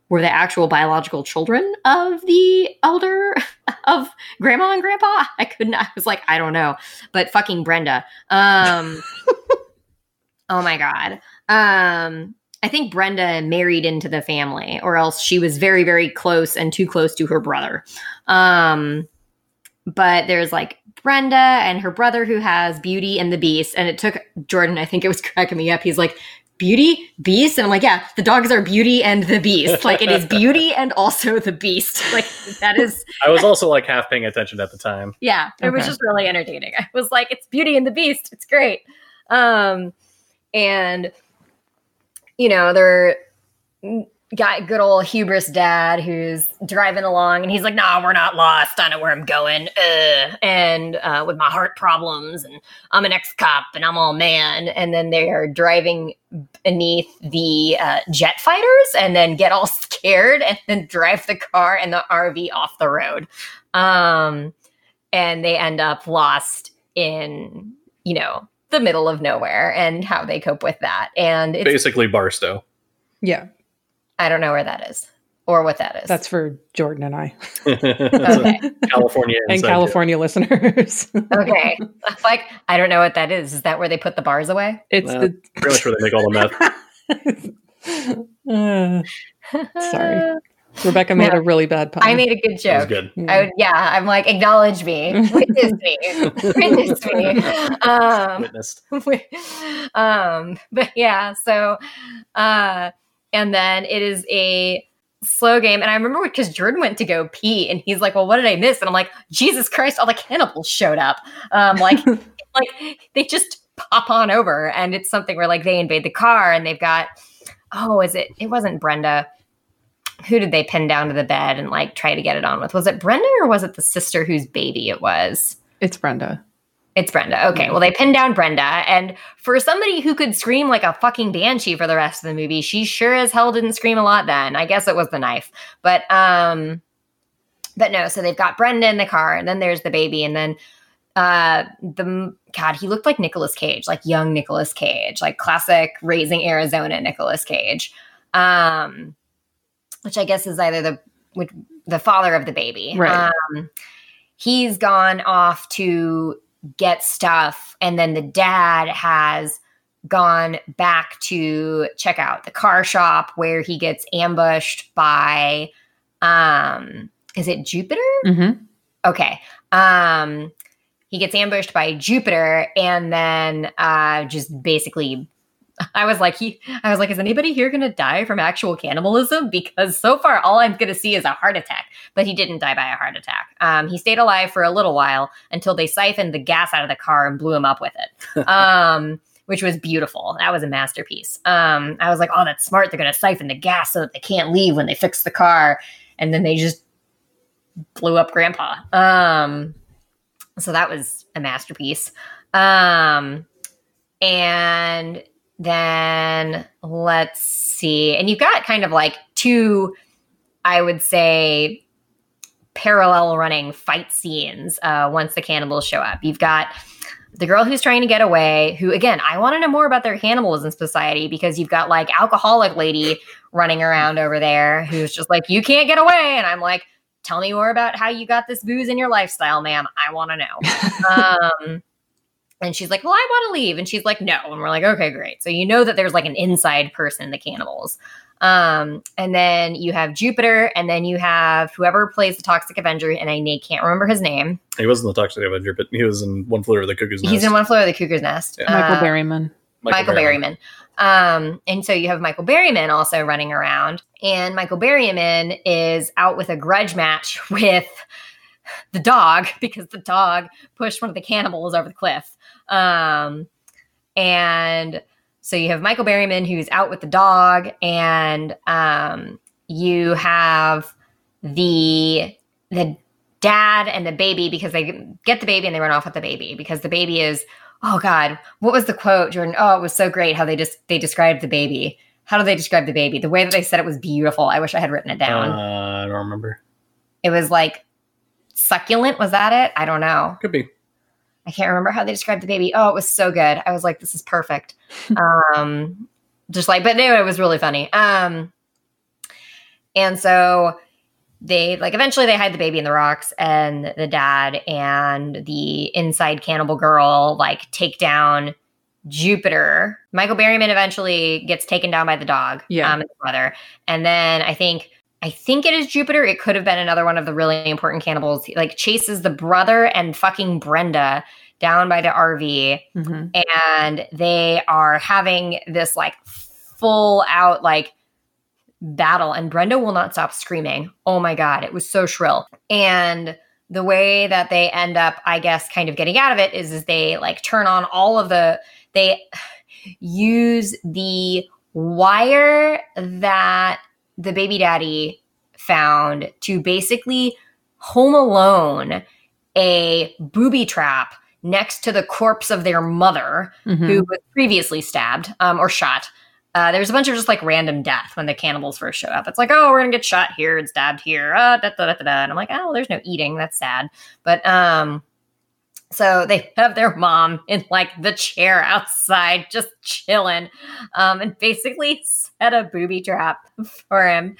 were the actual biological children of the elder of grandma and grandpa. I couldn't. I was like, I don't know, but fucking Brenda. Um, oh my god. Um, I think Brenda married into the family, or else she was very, very close and too close to her brother. Um, but there's like Brenda and her brother who has Beauty and the Beast, and it took Jordan. I think it was cracking me up. He's like, Beauty, Beast, and I'm like, yeah, the dogs are Beauty and the Beast. Like it is Beauty and also the Beast. Like that is. I was also like half paying attention at the time. Yeah, it was just really entertaining. I was like, it's Beauty and the Beast. It's great. Um, and you know, they're got good old hubris dad who's driving along and he's like, nah, we're not lost. I know where I'm going. Uh, and uh, with my heart problems and I'm an ex-cop and I'm all man. And then they're driving beneath the uh, jet fighters and then get all scared and then drive the car and the RV off the road. Um, and they end up lost in, you know, the middle of nowhere and how they cope with that. And it's, Basically, Barstow. Yeah, I don't know where that is or what that is. that's for Jordan and I okay. California and inside California listeners. Okay. like, I don't know what that is. Is that where they put the bars away? it's Well, the. Pretty much where they make all the meth. Uh, Sorry. Rebecca made No. a really bad pun. I made a good That was joke. good. Yeah. I would, yeah, I'm like, acknowledge me, witness me, witness me. Um, Witnessed. um, but yeah, so, uh, and then it is a slow game. And I remember because Jordan went to go pee and he's like, well, what did I miss? And I'm like, Jesus Christ, all the cannibals showed up. Um, like, like they just pop on over and it's something where like they invade the car and they've got, oh, is it, it wasn't Brenda. Who did they pin down to the bed and like try to get it on with? Was it Brenda or was it the sister whose baby it was? It's Brenda. It's Brenda. Okay. Well, they pinned down Brenda. And for somebody who could scream like a fucking banshee for the rest of the movie, she sure as hell didn't scream a lot then. I guess it was the knife. But um but no, so they've got Brenda in the car, and then there's the baby, and then uh the God, he looked like Nicolas Cage, like young Nicolas Cage, like classic raising Arizona Nicolas Cage. Um which I guess is either the the father of the baby. Right. Um he's gone off to get stuff and then the dad has gone back to check out the car shop where he gets ambushed by um is it Jupiter? Mm-hmm. Okay. Um he gets ambushed by Jupiter and then uh just basically I was like he I was like is anybody here going to die from actual cannibalism because so far all I'm going to see is a heart attack but he didn't die by a heart attack. Um he stayed alive for a little while until they siphoned the gas out of the car and blew him up with it. Um which was beautiful. That was a masterpiece. Um I was like oh that's smart they're going to siphon the gas so that they can't leave when they fix the car and then they just blew up grandpa. Um so that was a masterpiece. Um and then let's see. And you've got kind of like two I would say parallel running fight scenes uh once the cannibals show up. You've got the girl who's trying to get away, who again, I want to know more about their cannibalism society because you've got like alcoholic lady running around over there who's just like, you can't get away. And I'm like, tell me more about how you got this booze in your lifestyle, ma'am. I want to know. um, and she's like, well, I want to leave. And she's like, no. And we're like, okay, great. So you know that there's like an inside person in the cannibals. Um, and then you have Jupiter, and then you have whoever plays the Toxic Avenger, and I can't remember his name. He wasn't the Toxic Avenger, but he was in One Flew Over the Cuckoo's Nest. He's in One Flew Over the Cuckoo's Nest. Yeah. Michael Uh, Berryman. Michael, Berryman. Um, and so you have Michael Berryman also running around, and Michael Berryman is out with a grudge match with the dog because the dog pushed one of the cannibals over the cliff. Um, and so you have Michael Berryman who's out with the dog, and um, you have the the dad and the baby because they get the baby and they run off with the baby because the baby is oh god what was the quote jordan? Oh it was so great how they just they described the baby. How do they describe the baby? The way that they said it was beautiful. I wish i had written it down. Uh, I don't remember. it was like succulent. Was that it? I don't know. Could be. I can't remember how they described the baby. Oh, it was so good. I was like, this is perfect. um, just like, but anyway, it was really funny. Um, and so they like eventually they hide the baby in the rocks, and the dad and the inside cannibal girl like take down Jupiter. Michael Berryman eventually gets taken down by the dog. Yeah. um, and the brother, and then I think I think it is Jupiter. It could have been another one of the really important cannibals. He, like chases the brother and fucking Brenda down by the RV, Mhm. and they are having this like full out like battle. And Brenda will not stop screaming. Oh my god, it was so shrill. And the way that they end up, I guess, kind of getting out of it is, is they like turn on all of the they use the wire that the baby daddy found to basically home alone a booby trap next to the corpse of their mother Mhm. who was previously stabbed um, or shot. Uh, there's a bunch of just like random death when the cannibals first show up. It's like, oh, we're gonna get shot here and stabbed here. Uh, da, da, da, da, da. And I'm like, oh, there's no eating. That's sad. But um, so they have their mom in like the chair outside, just chilling, um, and basically set a booby trap for him.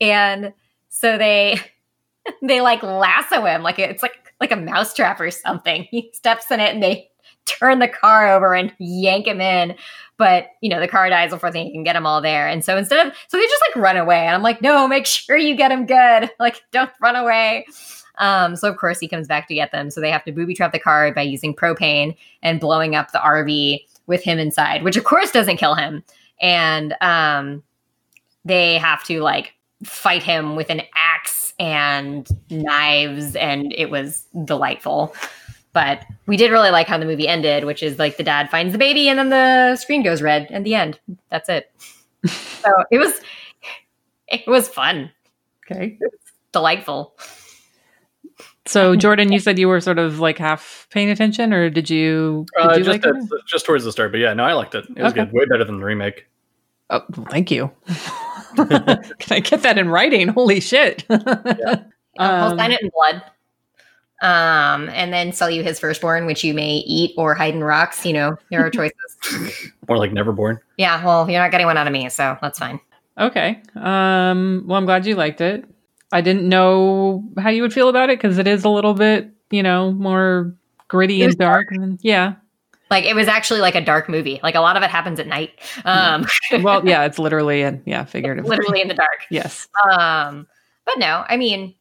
And so they they like lasso him like it's like like a mousetrap or something. He steps in it and they turn the car over and yank him in. But you know, the car dies before they can get him all there. And so instead of so they just like run away. And I'm like, no, make sure you get him good. Like, don't run away. Um, so of course he comes back to get them. So they have to booby trap the car by using propane and blowing up the RV with him inside, which of course doesn't kill him. And um they have to like fight him with an axe and knives, and it was delightful. But we did really like how the movie ended, which is like the dad finds the baby and then the screen goes red and the end. That's it. so it was it was fun. Okay. Delightful. So Jordan, you said you were sort of like half paying attention, or did you? Did Uh, you just like at, it? just towards the start, but yeah, no, I liked it. It was Okay. good, way better than the remake. Oh, thank you. Can I get that in writing? Holy shit! I'll Um, sign it in blood. Um, and then sell you his firstborn, which you may eat or hide in rocks. You know, there are choices. More like never born. yeah, well, you're not getting one out of me, so that's fine. Okay. Um, well, I'm glad you liked it. I didn't know how you would feel about it because it is a little bit, you know, more gritty and dark. And, yeah. Like it was actually like a dark movie. Like a lot of it happens at night. Um, Well, yeah, it's literally and yeah, figuratively. literally in the dark. Yes. Um, but no, I mean,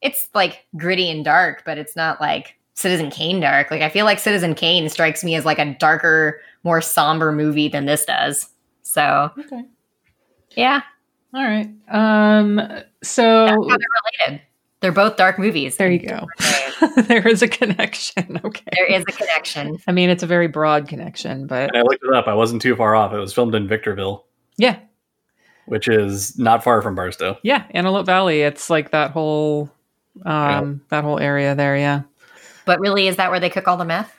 it's like gritty and dark, but it's not like Citizen Kane dark. Like I feel like Citizen Kane strikes me as like a darker, more somber movie than this does. So Okay. yeah, All right. Um. So that's how they're related. They're both dark movies. there you go. there is a connection. Okay. There is a connection. I mean, it's a very broad connection, but And I looked it up. I wasn't too far off. It was filmed in Victorville, yeah, which is not far from Barstow. yeah, Antelope Valley. It's like that whole, um, that whole area there. Yeah. But really, is that where they cook all the meth?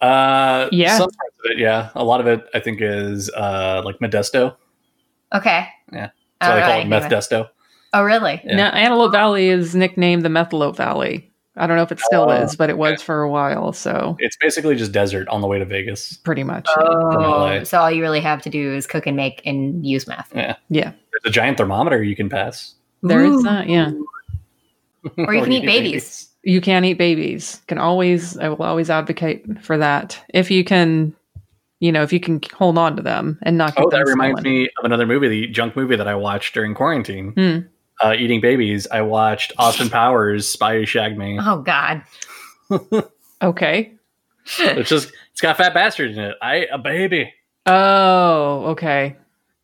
Uh, Yeah. Some parts of it, yeah. A lot of it, I think, is uh, like Modesto. Okay. Yeah. I So don't they know call it anything about- Methdesto. Oh, really? Yeah. Now, Antelope Valley is nicknamed the Methalope Valley. I don't know if it still Oh, is, but it was okay. for a while. So It's basically just desert on the way to Vegas. pretty much. Oh, so all you really have to do is cook and make and use meth, yeah. Yeah. There's a giant thermometer you can pass. There is Ooh. that. Yeah. Or you can eat babies. You can eat babies. Can always, I will always advocate for that. If you can, you know, if you can hold on to them and not get Oh, them that reminds stolen. me of another movie, the junk movie that I watched during quarantine. Hmm. Uh, eating babies. I watched Austin Powers, Spy Who Shagged Me. Oh God. Okay. It's just it's got fat bastard in it. I a baby. Oh, okay.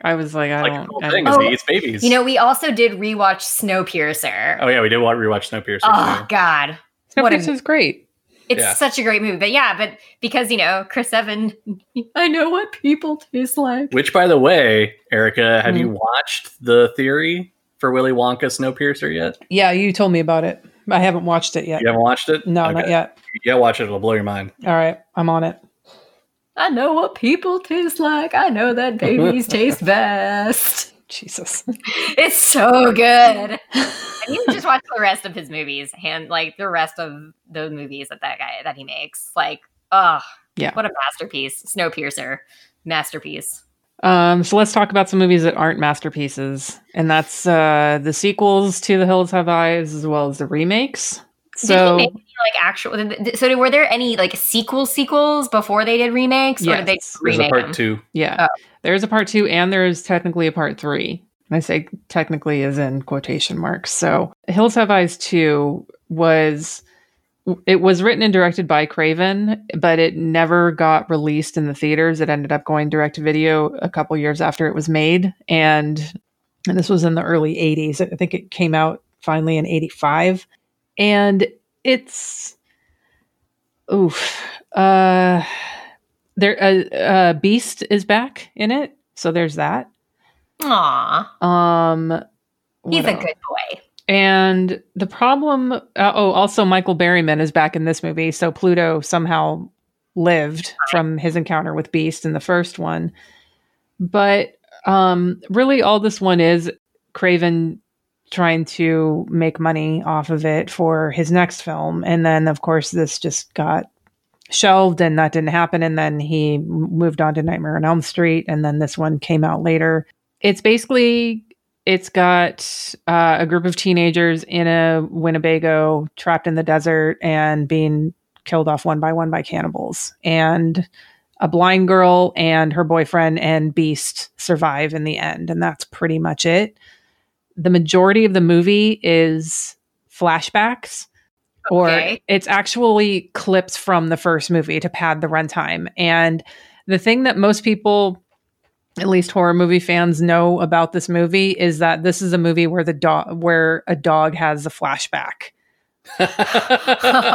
I was like, I Like don't. whole I thing don't- is Oh, he eats babies. You know, we also did rewatch Snowpiercer. oh yeah, we did wa- rewatch Snowpiercer. Oh too. God. What a- Snowpiercer's great. It's Yeah. such a great movie. But yeah, but because, you know, Chris Evan, I know what people taste like. Which, by the way, Erica, have Hmm. you watched the theory for Willy Wonka Snowpiercer yet? Yeah, you told me about it. I haven't watched it yet. You haven't watched it? No, not yet. Yeah, watch it. It'll blow your mind. All right, I'm on it. I know what people taste like. I know that babies taste best. Jesus. It's so good. I need to just watch the rest of his movies and like the rest of the movies that that guy that he makes. Like, oh, Yeah. what a masterpiece! Snowpiercer, masterpiece. Um, so let's talk about some movies that aren't masterpieces, and that's uh, the sequels to The Hills Have Eyes as well as the remakes. did So he make any, like actual? So were there any like sequel sequels before they did remakes, or did they There's a remake part them? two. yeah, Oh. there's a part two, and there's technically a part three. And I say technically is in quotation marks. So Hills Have Eyes two was it was written and directed by Craven, but it never got released in the theaters. It ended up going direct to video a couple years after it was made, and and this was in the early '80s. I think it came out finally in '85, and it's oof. Uh, there, uh, uh, Beast is back in it, so there's that. Aw, Um, he's a else? good boy. And the problem, uh, oh, also Michael Berryman is back in this movie. So Pluto somehow lived from his encounter with Beast in the first one. But um, really, all this one is Craven trying to make money off of it for his next film. And then, of course, this just got shelved and that didn't happen. And then he moved on to Nightmare on Elm Street. And then this one came out later. It's basically it's got uh, a group of teenagers in a Winnebago trapped in the desert and being killed off one by one by cannibals. And a blind girl and her boyfriend and Beast survive in the end. And that's pretty much it. The majority of the movie is flashbacks. Or it's actually clips from the first movie to pad the runtime. And the thing that most people at least horror movie fans know about this movie is that this is a movie where the dog where a dog has a flashback.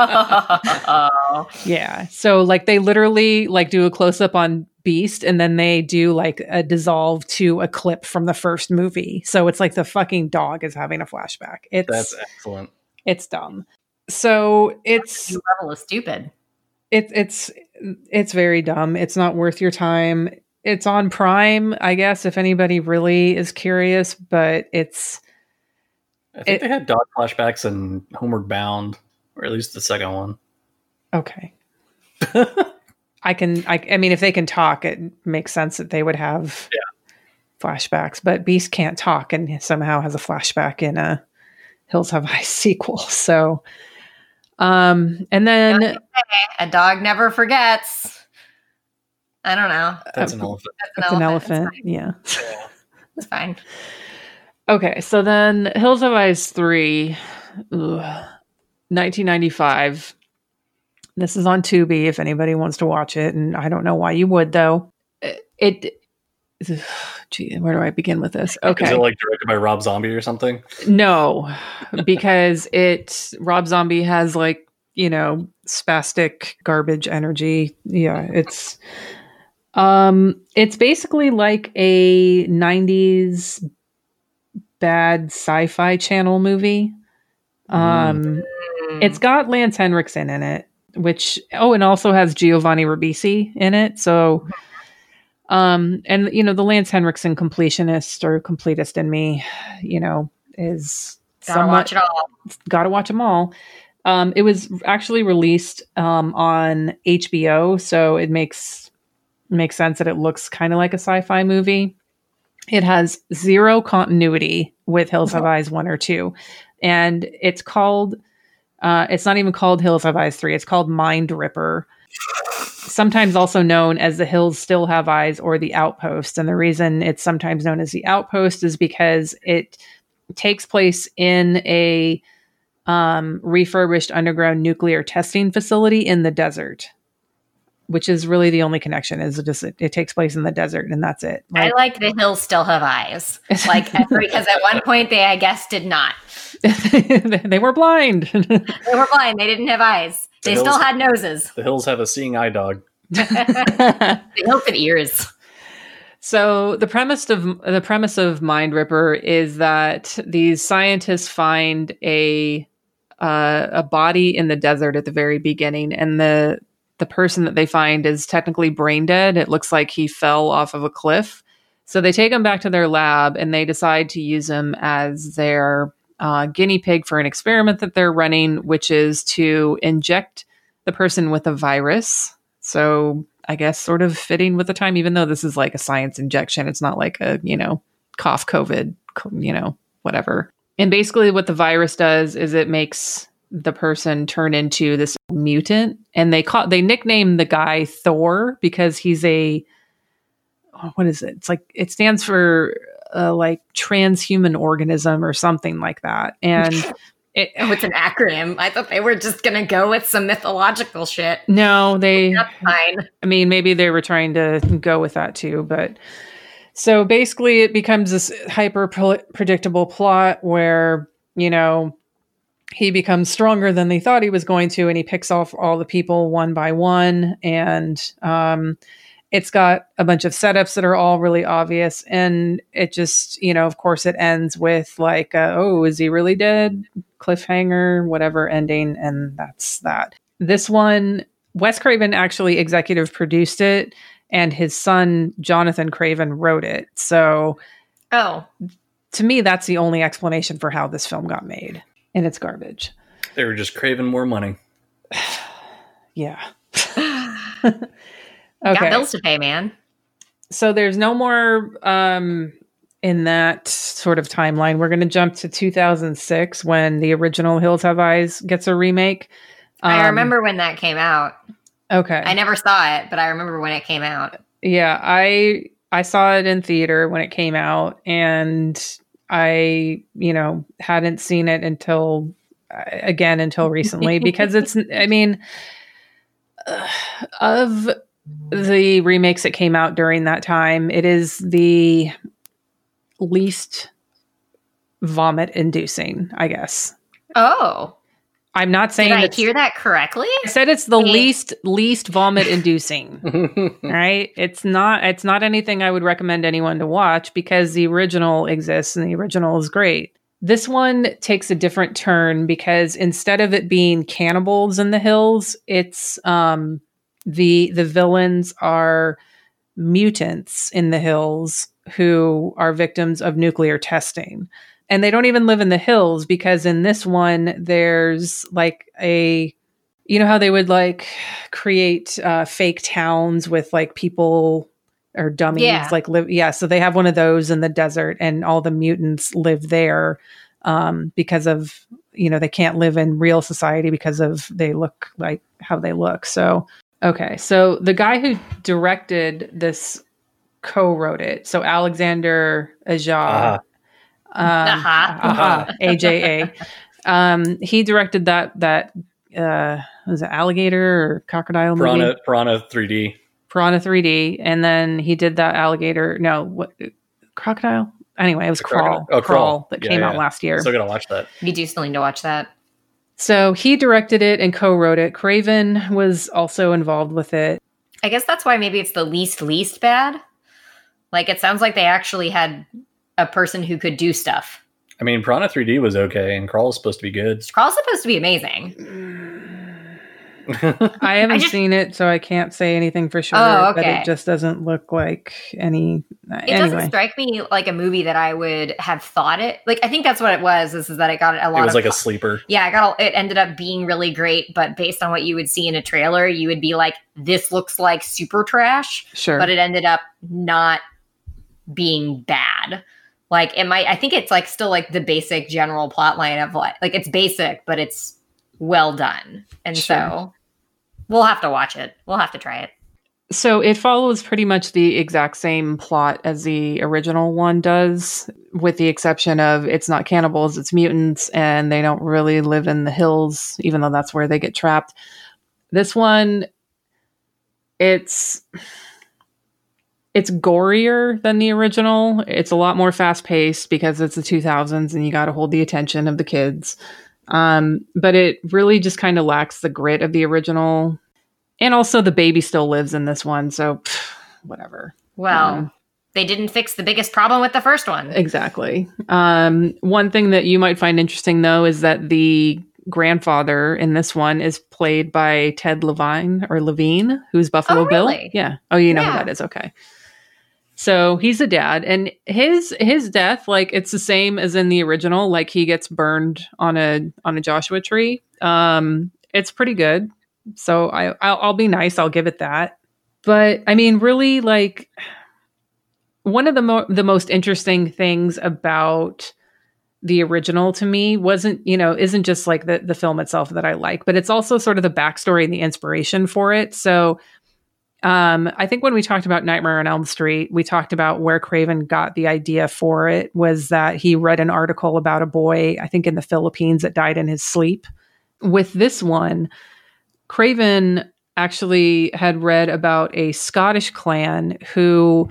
oh, Yeah. So like they literally like do a close up on Beast and then they do like a dissolve to a clip from the first movie. So it's like the fucking dog is having a flashback. It's That's excellent. it's dumb. So it's level of stupid. it's it's it's very dumb. It's not worth your time. It's on Prime, I guess, if anybody really is curious, but it's I think It- they had dog flashbacks in Homeward Bound, or at least the second one. okay. I can I, I mean if they can talk, it makes sense that they would have flashbacks, but Beast can't talk and somehow has a flashback in a Hills Have Eyes sequel. So um and then A dog never forgets. I don't know. That's an Uh, elephant. That's it's an elephant. Yeah. It's fine. Okay, so then Hills Have Eyes 3, ugh, 1995. This is on Tubi if anybody wants to watch it, and I don't know why you would though. It, it gee, where do I begin with this? Okay, Is Okay, it like directed by Rob Zombie or something? no, because it Rob Zombie has like you know spastic garbage energy. Yeah, it's um, it's basically like a '90s bad sci-fi channel movie. Um, it's got Lance Henriksen in it, which oh, and also has Giovanni Ribisi in it. So, um, and you know the Lance Henriksen completionist or completist in me, you know, is gotta somewhat watch it all. got to watch them all. Um, it was actually released um, on HBO, so it makes makes sense that it looks kind of like a sci-fi movie. It has zero continuity with Hills Have Eyes one or two, and it's called. Uh, it's not even called Hills Have Eyes three. It's called Mind Ripper, sometimes also known as The Hills Still Have Eyes or The Outpost. And the reason it's sometimes known as The Outpost is because it takes place in a um, refurbished underground nuclear testing facility in the desert, which is really the only connection. Is it just it, it takes place in the desert and that's it. I like the hills still have eyes. Like because at one point they I guess did not. they were blind. They were blind. They didn't have eyes. The They hills, still had noses. the hills have a seeing eye dog. The hills had ears. So the premise of the premise of Mind Ripper is that these scientists find a uh, a body in the desert at the very beginning, and the the person that they find is technically brain dead. It looks like he fell off of a cliff. So they take him back to their lab, and they decide to use him as their uh, guinea pig for an experiment that they're running, which is to inject the person with a virus. So I guess sort of fitting with the time, even though this is like a science injection. It's not like a, you know, cough, COVID, you know, whatever. And basically, what the virus does is it makes the person turn into this mutant. And they call they nickname the guy Thor because he's a oh, what is it? It's like it stands for uh, like transhuman organism or something like that. And it, Oh, it's an acronym. I thought they were just gonna go with some mythological shit. no, they That's fine. I mean, maybe they were trying to go with that too, but so basically it becomes this hyper predictable plot where, you know, he becomes stronger than they thought he was going to and he picks off all the people one by one. And um it's got a bunch of setups that are all really obvious. And it just you know of course it ends with like uh, oh is he really dead? Cliffhanger whatever ending and that's that. This one wes craven actually executive produced it and his son jonathan craven wrote it. So Oh, to me that's the only explanation for how this film got made and it's garbage They were just craving more money. yeah got bills to pay, man. so there's no more um in that sort of timeline we're going to jump to 2006 when the original hills have eyes gets a remake I Um, remember when that came out. okay I never saw it, but I remember when it came out. yeah i i saw it in theater when it came out and i you know hadn't seen it until uh, again until recently because it's i mean uh, of the remakes that came out during that time it is the least vomit inducing i guess. Oh, i'm not did saying I hear that correctly? I said it's the Yeah. least least vomit inducing right it's not it's not anything i would recommend anyone to watch because the original exists and the original is great this one takes a different turn because instead of it being cannibals in the hills it's um the the villains are mutants in the hills who are victims of nuclear testing and they don't even live in the hills because in this one there's like a you know how they would like create uh, fake towns with like people or dummies Yeah. like live yeah so they have one of those in the desert and all the mutants live there um, because of you know they can't live in real society because of they look like how they look so okay so the guy who directed this co-wrote it so alexander aja Ah. Um, Aha. aha, aja um, he directed that that uh was it alligator or crocodile movie? Piranha, Piranha 3D. Piranha 3D, and then he did that alligator. No, what crocodile? Anyway, it was Crawl. Oh, Crawl. that Yeah, came out last year. Still gotta watch that. You do still need to watch that. so he directed it and co-wrote it. Craven was also involved with it. I guess that's why maybe it's the least least bad. Like it sounds like they actually had a person who could do stuff. I mean, Piranha 3D was okay, and Crawl is supposed to be good. Crawl's supposed to be amazing. I haven't just- seen it, so I can't say anything for sure. Oh, But it just doesn't look like any. It anyway, doesn't strike me like a movie that I would have thought it. Like I think that's what it was. Is, is that it got a lot. it was of like a sleeper. yeah, I got a, it ended up being really great, but based on what you would see in a trailer, you would be like, this looks like super trash, sure. but it ended up not being bad. Like it might I think it's like still like the basic general plot line of like like it's basic, but it's well done. And Sure. so we'll have to watch it. We'll have to try it. So it follows pretty much the exact same plot as the original one does, with the exception of it's not cannibals, it's mutants, and they don't really live in the hills, even though that's where they get trapped. This one, it's it's gorier than the original. It's a lot more fast paced because it's the 2000s and you got to hold the attention of the kids. Um, but it really just kind of lacks the grit of the original. And also, the baby still lives in this one. So, pff, whatever. Well, Um, they didn't fix the biggest problem with the first one. Exactly. Um, one thing that you might find interesting, though, is that the grandfather in this one is played by Ted Levine or Levine, who's Buffalo Oh, Bill. Yeah. Oh, you know who that is. Okay. So he's a dad, and his his death, like it's the same as in the original. Like he gets burned on a on a Joshua tree. Um, it's pretty good. So I I'll, I'll be nice. I'll give it that. But I mean, really, like one of the mo- the most interesting things about the original to me wasn't you know isn't just like the the film itself that I like, but it's also sort of the backstory and the inspiration for it. So. Um, I think when we talked about Nightmare on Elm Street, we talked about where Craven got the idea for it was that he read an article about a boy, I think in the Philippines, that died in his sleep. With this one, Craven actually had read about a Scottish clan who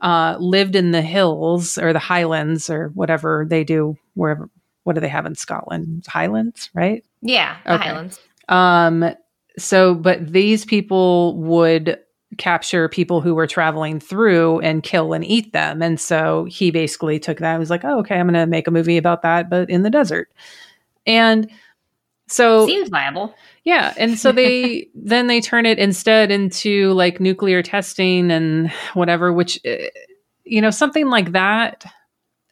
uh, lived in the hills or the highlands or whatever they do, wherever. What do they have in Scotland? Highlands, right? Yeah, the Okay. Highlands. Um, so, but these people would capture people who were traveling through and kill and eat them. And so he basically took that and was like, oh, okay, I'm going to make a movie about that, but in the desert. And so, Seems viable. yeah. And so they then they turn it instead into like nuclear testing and whatever, which, uh, you know, something like that.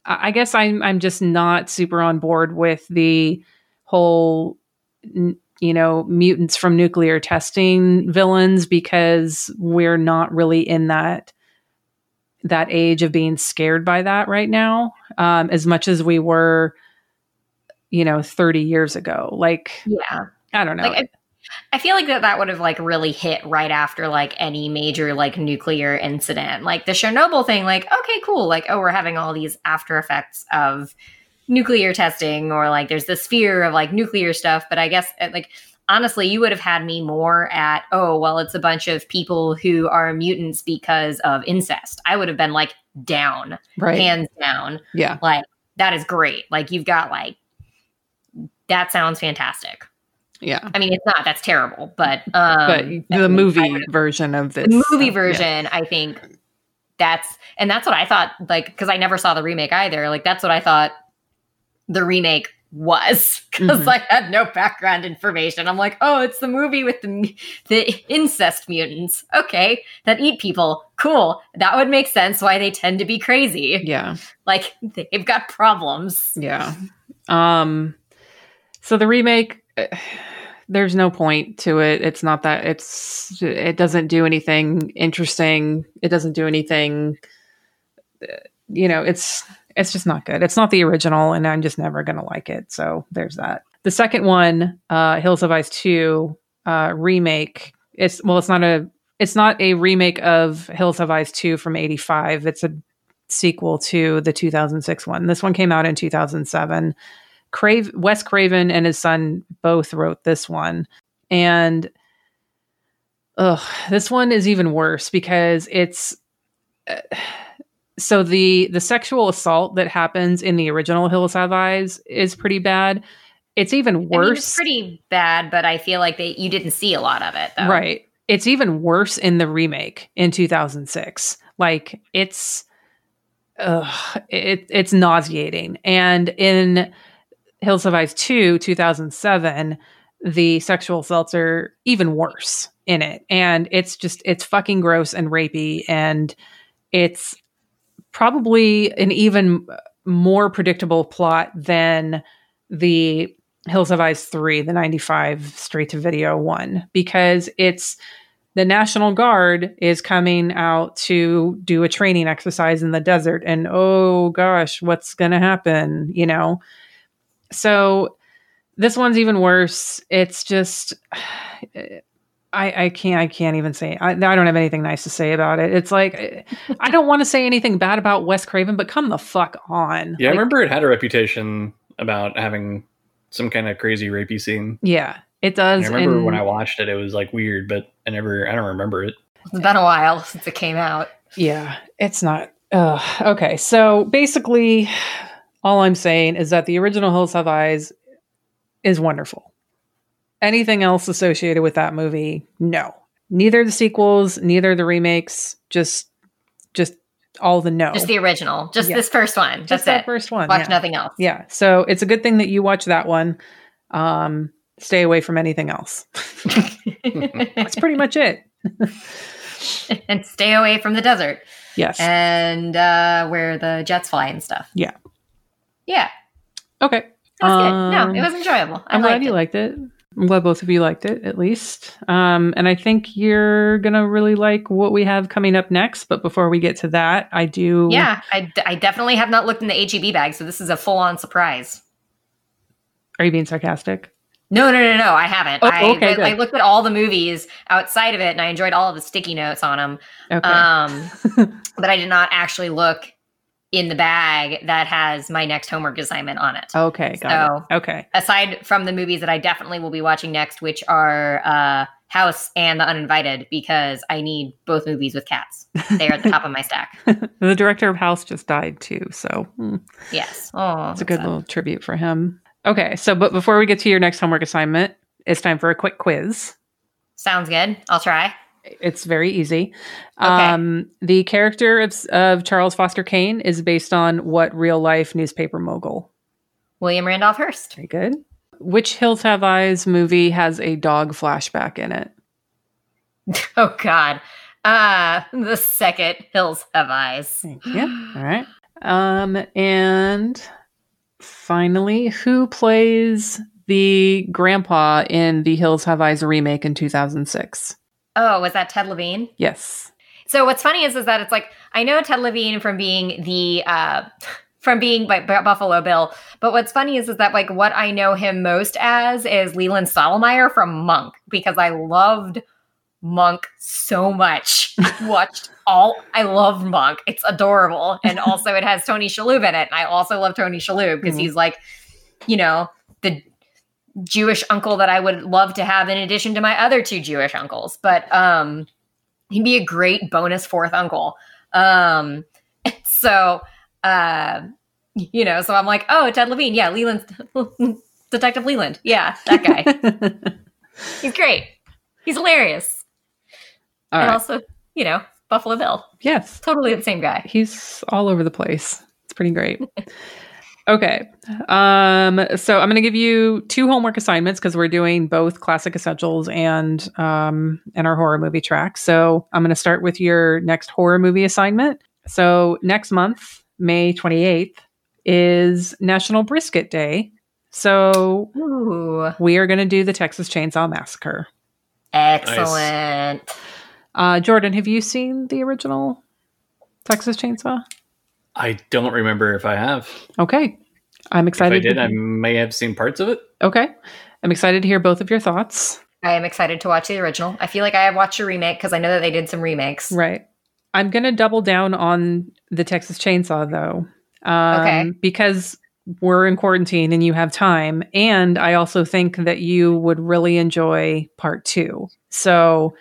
I I guess I'm I'm just not super on board with the whole, n- you know, mutants from nuclear testing villains because we're not really in that that age of being scared by that right now, um, as much as we were, you know, 30 years ago. Like, Yeah. I don't know. Like I, I feel like that that would have like really hit right after like any major like nuclear incident. Like the Chernobyl thing like okay, cool. Like oh, we're having all these after effects of nuclear testing or like there's this fear of like nuclear stuff, but I guess uh, like honestly, you would have had me more at oh, well, it's a bunch of people who are mutants because of incest. I would have been like down, right. hands down. yeah. Like that is great. Like you've got like that sounds fantastic. Yeah. I mean, it's not. That's terrible. But um, but the movie version of this. the movie uh, yeah. version, I think that's and that's what I thought. Like, because I never saw the remake either. Like, that's what I thought the remake was because Mhm. I had no background information. I'm like, oh, it's the movie with the the incest mutants. Okay, that eat people. Cool. That would make sense why they tend to be crazy. Yeah. Like they've got problems. Yeah. Um so the remake uh, there's no point to it. It's not that it's it doesn't do anything interesting. It doesn't do anything uh, you know, it's it's just not good. It's not the original and I'm just never to like it. So there's that. The second one, uh Hills Have Eyes 2 uh remake. It's well it's not a it's not a remake of Hills Have Eyes 2 from 85. It's a sequel to the 2006 one. This one came out in 2007. Crave Wes Craven and his son both wrote this one. And ugh, this one is even worse because it's uh, so the the sexual assault that happens in the original Hills Have Eyes is pretty bad. It's even I mean, worse. it's pretty bad, but I feel like they you didn't see a lot of it though. Right. It's even worse in the remake in 2006. Like it's ugh, it, it's nauseating. And in Hills Have Eyes 2, 2007, the sexual assaults are even worse in it. And it's just it's fucking gross and rapey and it's probably an even more predictable plot than the Hills Have Eyes 3, the 95 straight to video one, because it's the National Guard is coming out to do a training exercise in the desert. And oh gosh, what's going to happen? You know? So this one's even worse. It's just. Eh, I, I can't I can't even say I, I don't have anything nice to say about it. It's like I don't want to say anything bad about Wes Craven, but come the fuck on. Yeah, I remember it had a reputation about having some kind of crazy rapey scene. Yeah, it And does. I remember and- when I watched it, it was like weird, but I never, I don't remember it. It's been a while since it came out. Yeah, it's not. Uh, okay, so basically, all I'm saying is that the original Hills Have Eyes is wonderful. Anything else associated with that movie? No. Neither the sequels, neither the remakes, just just all the no. Just the original. Just Yeah. this first one. Just That's that it. first one. Watch yeah. nothing else. Yeah. So it's a good thing that you watch that one. Um, stay away from anything else. That's pretty much it. and stay away from the desert Yes. and uh, where the jets fly and stuff. Yeah. Yeah. okay. That was Um, good. No, it was enjoyable. I I'm glad you it. liked it. I'm glad both of you liked it, at least. Um, and I think you're gonna really like what we have coming up next. But before we get to that, I do. Yeah, I, d- I definitely have not looked in the HEB bag, so this is a full on surprise. Are you being sarcastic? No, no, no, no, I haven't. Oh, I, okay, I, good. I looked at all the movies outside of it, and I enjoyed all of the sticky notes on them. Okay. Um, but I did not actually look in the bag that has my next homework assignment on it. okay. Got so- it. Okay. Aside from the movies that I definitely will be watching next, which are uh, House and The Uninvited, because I need both movies with cats. They are at the top of my stack. the director of House just died too, so hmm, Yes. Oh, it's a good little tribute for him. Okay. So, but before we get to your next homework assignment, it's time for a quick quiz. Sounds good. I'll try. It's very easy. Okay. Um, the character of, of Charles Foster Kane is based on what real life newspaper mogul? William Randolph Hearst. Very good. Which Hills Have Eyes movie has a dog flashback in it? Oh God. Uh the second Hills Have Eyes. Thank you. All right. Um, and finally, who plays the grandpa in the Hills Have Eyes remake in 2006? Oh, was that Ted Levine? Yes. So what's funny is is that it's like I know Ted Levine from being the uh from being by Bu- Buffalo Bill, but what's funny is is that like what I know him most as is Leland Stottlemeyer from Monk because I loved Monk so much. Watched all I love Monk. It's adorable. And also it has Tony Shalhoub in it. And I also love Tony Shalhoub because Mhm. he's like, you know, Jewish uncle that I would love to have in addition to my other two Jewish uncles. But um he'd be a great bonus fourth uncle. Um so uh you know, so I'm like, oh, Ted Levine, yeah, Leland Detective Leland. Yeah, that guy. He's great. He's hilarious. All and right. also, you know, Buffalo Bill. Yes. Totally the same guy. He's all over the place. It's pretty great. Okay. Um, so I'm going to give you two homework assignments because we're doing both classic essentials and um, and our horror movie track. So I'm going to start with your next horror movie assignment. So next month, May 28th, is National Brisket Day. So Ooh. we are going to do the Texas Chainsaw Massacre. Excellent. Uh, Jordan, have you seen the original Texas Chainsaw? I don't remember if I have. Okay. I'm excited. If I did, to- I may have seen parts of it. Okay. I'm excited to hear both of your thoughts. I am excited to watch the original. I feel like I have watched a remake because I know that they did some remakes. Right. I'm going to double down on the Texas Chainsaw, though. Um, Okay. Because we're in quarantine and you have time. And I also think that you would really enjoy part two. So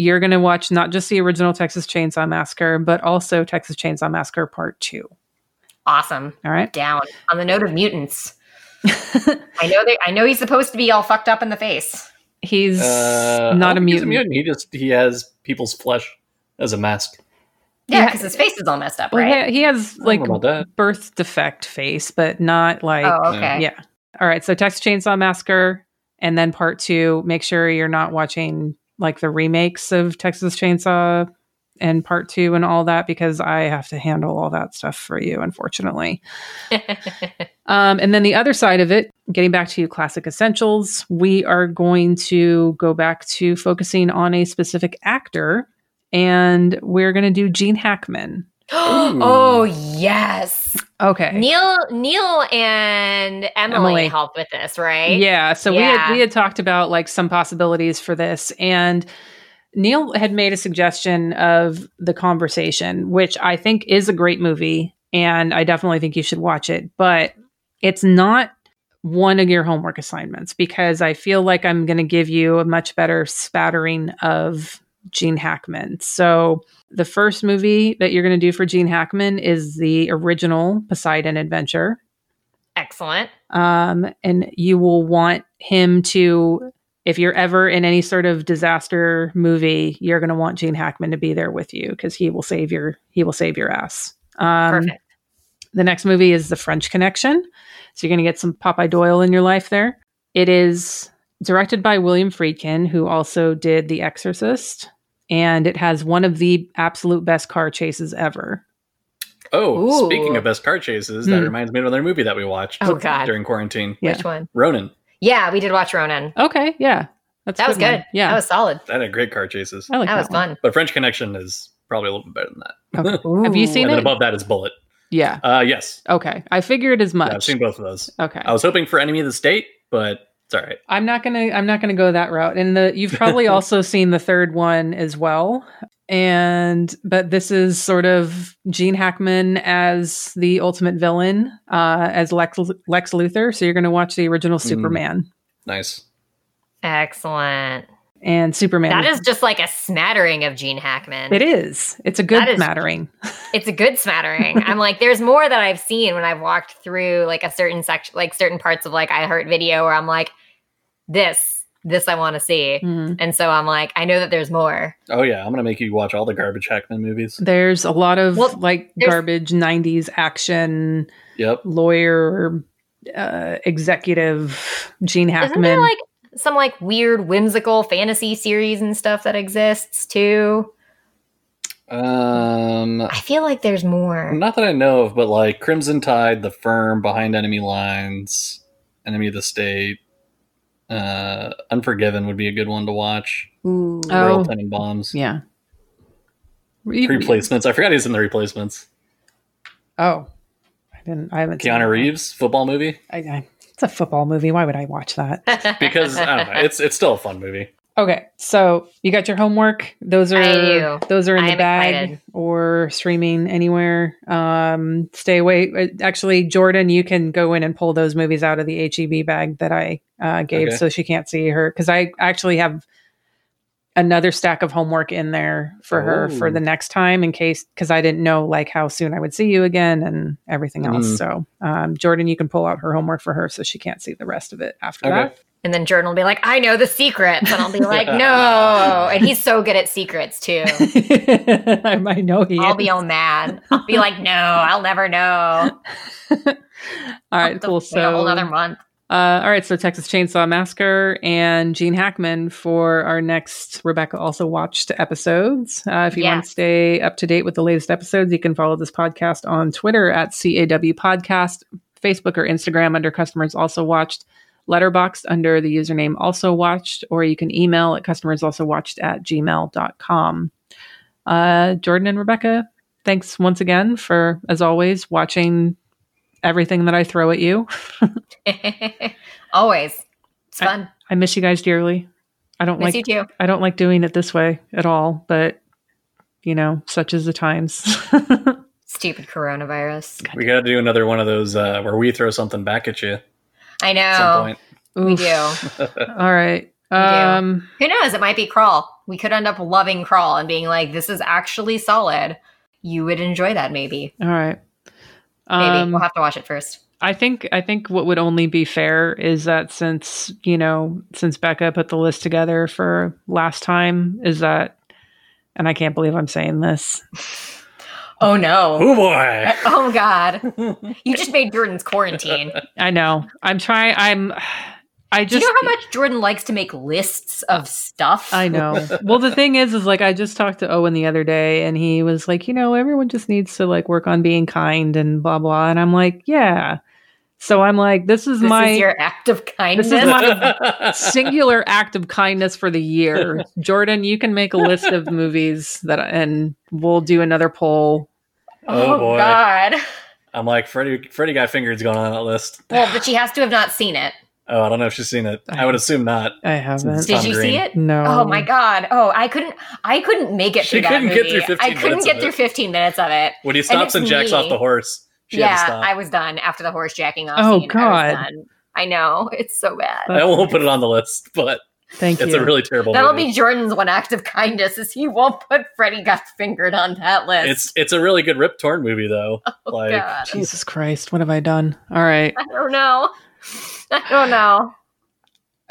you're going to watch not just the original Texas Chainsaw Massacre, but also Texas Chainsaw Massacre part two. Awesome. All right. Down. On the note of mutants. I know they I know he's supposed to be all fucked up in the face. He's Uh, not a don't think mutant. He just he has people's flesh as a mask. Yeah, Yeah. because his face is all messed up, right? he, he has like know about that. birth defect face, but not like oh, okay. Yeah. All right. So Texas Chainsaw Massacre, and then part two. Make sure you're not watching like the remakes of Texas Chainsaw and part two and all that because I have to handle all that stuff for you, unfortunately. Um, and then the other side of it, getting back to classic essentials, we are going to go back to focusing on a specific actor, and we're going to do Gene Hackman. oh yes. Okay. Neil Neil and Emily, Emily. helped with this, right? Yeah. So we had we had talked about like some possibilities for this, and Neil had made a suggestion of the conversation, which I think is a great movie, and I definitely think you should watch it. But it's not one of your homework assignments because I feel like I'm going to give you a much better spattering of Gene Hackman. So the first movie that you're going to do for Gene Hackman is the original Poseidon Adventure. Excellent. um, and you will want him to if you're ever in any sort of disaster movie you're going to want gene hackman to be there with you because he will save your he will save your ass um, Perfect. the next movie is the french connection so you're going to get some popeye doyle in your life there it is directed by william friedkin who also did the exorcist and it has one of the absolute best car chases ever Oh, Ooh. speaking of best car chases, that Hmm. reminds me of another movie that we watched Oh, God. during quarantine. Yeah. Which one? Ronin. Yeah, we did watch Ronin. okay yeah that's a That was one. good. yeah That was solid. That had great car chases. I like That was one. fun. But French Connection is probably a little bit better than that. Okay. Have you seen and then it? above that is Bullitt. Yeah. Uh, yes. Okay. I figured as much. Yeah, I've seen both of those. okay. I was hoping for Enemy of the State, but it's all right. I'm not gonna I'm not gonna go that route. And the you've probably also seen the third one as well. And but this is sort of Gene Hackman as the ultimate villain, uh, as Lex Lex Luthor. So you're gonna watch the original Mm. Superman. Nice. Excellent. And Superman That is just like a smattering of Gene Hackman. it is. It's a good That is- smattering. It's a good smattering. I'm like, there's more that I've seen when I've walked through like a certain section, like certain parts of like I Heart Video, where I'm like, this, this I want to see, Mhm. and so I'm like, I know that there's more. Oh yeah, I'm gonna make you watch all the garbage Hackman movies. There's a lot of Well, like garbage '90s action Yep. lawyer uh, executive Gene Hackman. Isn't there like some like weird whimsical fantasy series and stuff that exists too? Um, I feel like there's more. not that I know of, but like Crimson Tide, The Firm, Behind Enemy Lines, Enemy of the State, uh, Unforgiven would be a good one to watch. Ooh. Oh. Royal Tenenbaums. yeah. You- Replacements. I forgot he's in the replacements. Oh, I didn't. I haven't. Keanu that. Reeves, football movie. I, I, it's a football movie. Why would I watch that? Because I don't know, it's it's still a fun movie. Okay, so you got your homework. Those are those are in I the bag excited. or streaming anywhere. Um, stay away. uh, Actually, Jordan, you can go in and pull those movies out of the HEB bag that I uh, gave, Okay. so she can't see her because I actually have another stack of homework in there for her for Oh. the next time in case because I didn't know like how soon I would see you again and everything else. Mhm. So, um, Jordan, you can pull out her homework for her so she can't see the rest of it after Okay. that. and then Jordan will be like, I know the secret. And I'll be like, no. And he's so good at secrets too. I might know he I'll is. be all mad. I'll be like, no, I'll never know. all right, Have to cool. wait a whole So, other month. Uh, all right, so Texas Chainsaw Massacre and Gene Hackman for our next Rebecca also watched episodes. Uh, if you want to stay up to date with the latest episodes, you can follow this podcast on Twitter at CAW Podcast, Facebook or Instagram under Customers Also Watched, Letterboxd under the username Also Watched, or you can email at Customers Also Watched at gmail.com. Uh, Jordan and Rebecca, thanks once again for, as always, watching everything that I throw at you. Always. It's fun. I miss you guys dearly. I don't Miss like you too. I don't like doing it this way at all, but you know, such is the times. Stupid coronavirus. We got to do another one of those uh, where we throw something back at you I at some know. point. We do. All right. do. Um Who knows? It might be Crawl. We could end up loving Crawl and being like, this is actually solid. You would enjoy that, maybe. all right. Maybe. Um, we'll have to watch it first. I think I think what would only be fair is that since, you know, since Becca put the list together for last time is that and I can't believe I'm saying this. Oh no. Oh boy! Oh god. You just made Jordan's quarantine. I know. I'm trying I'm I Do you know how much Jordan likes to make lists of stuff? I know. well, the thing is, is like I just talked to Owen the other day, and he was like, you know, everyone just needs to like work on being kind and blah blah. And I'm like, yeah. So I'm like, this is This my is your act of kindness. this is my singular act of kindness for the year. Jordan, you can make a list of movies that, and we'll do another poll. Oh, oh boy. God. I'm like Freddie. Freddie got fingers going on that list. Well, but she has to have not seen it. Oh, I don't know if she's seen it. I would assume not. I haven't. Did Tom you Green. see it? No. Oh my god. Oh, I couldn't. I couldn't make it She through that couldn't movie. get through 15 I couldn't minutes get of through it. 15 minutes of it. When he stops it's and, jacks me. off the horse, she had to yeah, stop. I was done after the horse jacking off. Oh, scene. God. done. I know it's so bad. I won't put it on the list, but Thank It's you. a really terrible. That'll movie. be Jordan's one act of kindness is he won't put Freddy Got Fingered on that list. It's it's a really good Rip Torn movie though. oh, like God. Jesus Christ, what have I done? All right. I don't know. I don't know.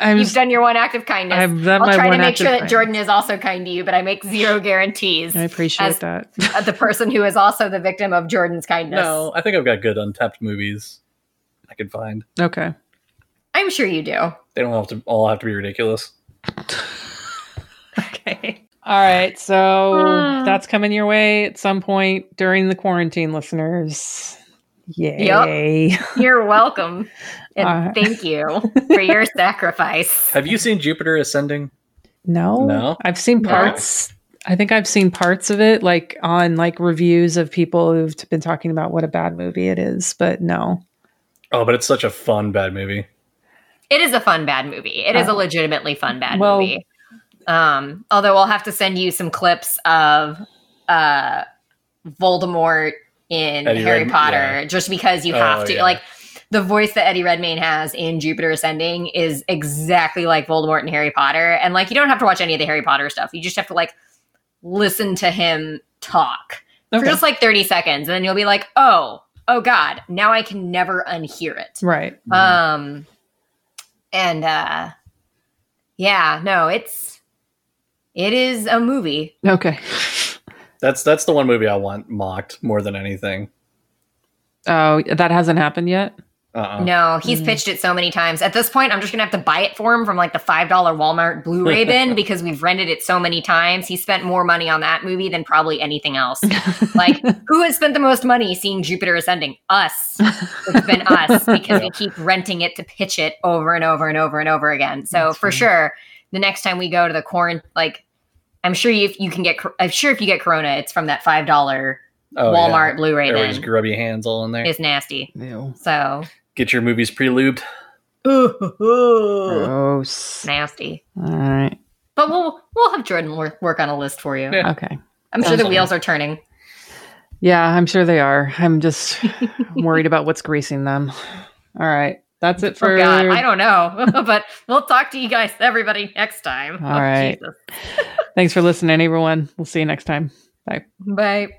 I'm You've done your one act of kindness. I've done I'll my try to make sure that kindness. Jordan is also kind to you, but I make zero guarantees. I appreciate as- that. Uh, the person who is also the victim of Jordan's kindness. no, I think I've got good untapped movies. I can find. Okay. I'm sure you do. They don't have to all have to be ridiculous. Okay. All right. So Hmm. that's coming your way at some point during the quarantine, listeners. Yay. You're welcome. And Uh, thank you for your sacrifice. Have you seen Jupiter Ascending? No. No? I've seen No. parts. I think I've seen parts of it like on like reviews of people who've been talking about what a bad movie it is, but no. Oh, but it's such a fun bad movie. It is a fun bad movie. It is a Uh, legitimately fun bad well- movie. Um, although I'll have to send you some clips of uh Voldemort in Eddie Harry Red- Potter, yeah. just because you Oh, have to yeah. like the voice that Eddie Redmayne has in Jupiter Ascending is exactly like Voldemort in Harry Potter. And like you don't have to watch any of the Harry Potter stuff. You just have to like listen to him talk for just like 30 seconds. And then you'll be like, oh, oh God, now I can never unhear it. Right. Um and uh yeah, no, it's it is a movie. Okay. That's that's the one movie I want mocked more than anything. Oh, that hasn't happened yet. Uh-uh. No, he's Mm. pitched it so many times. At this point, I'm just gonna have to buy it for him from like the five dollar Walmart Blu-ray bin because we've rented it so many times. He spent more money on that movie than probably anything else. Like, who has spent the most money seeing Jupiter Ascending? Us. It's been us because we keep renting it to pitch it over and over and over and over again. So That's for funny. sure, the next time we go to the corn, like, I'm sure you, if you can get, I'm sure if you get Corona, it's from that five dollar Oh, Walmart Yeah. Blu-ray Everybody's bin. grubby hands all in there. It's nasty. Ew. So Get your movies pre-lubed. Gross. nasty. All right. But we'll we'll have Jordan work, work on a list for you. Yeah. Okay. I'm sure Sounds the fun. wheels are turning. Yeah, I'm sure they are. I'm just worried about what's greasing them. All right. That's it for oh God, I don't know, but we'll talk to you guys, everybody, next time. All Oh, right. Jesus. Thanks for listening, everyone. We'll see you next time. Bye. Bye.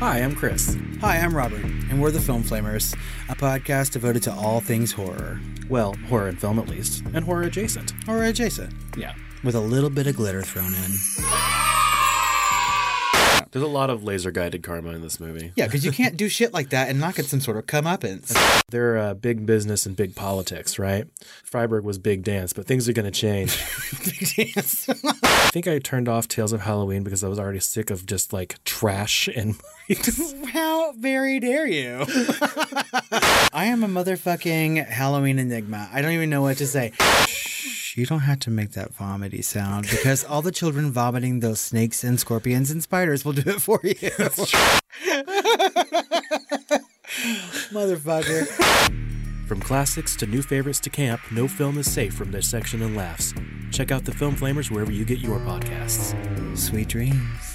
Hi, I'm Chris. Hi, I'm Robert, and we're the Film Flamers, a podcast devoted to all things horror, Well, horror and film at least, and horror adjacent. or adjacent, Yeah. with a little bit of glitter thrown in. There's a lot of laser guided karma in this movie. Yeah, because you can't do shit like that and not get some sort of comeuppance. They're uh, big business and big politics, right? Freiburg was big dance, but things are going to change. Big dance. I think I turned off Tales of Halloween because I was already sick of just like trash and How very dare you? I am a motherfucking Halloween enigma. I don't even know what to say. Shh, you don't have to make that vomity sound because all the children vomiting those snakes and scorpions and spiders will do it for you. Motherfucker. From classics to new favorites to camp, no film is safe from their section and laughs. Check out the Film Flamers wherever you get your podcasts. Sweet dreams.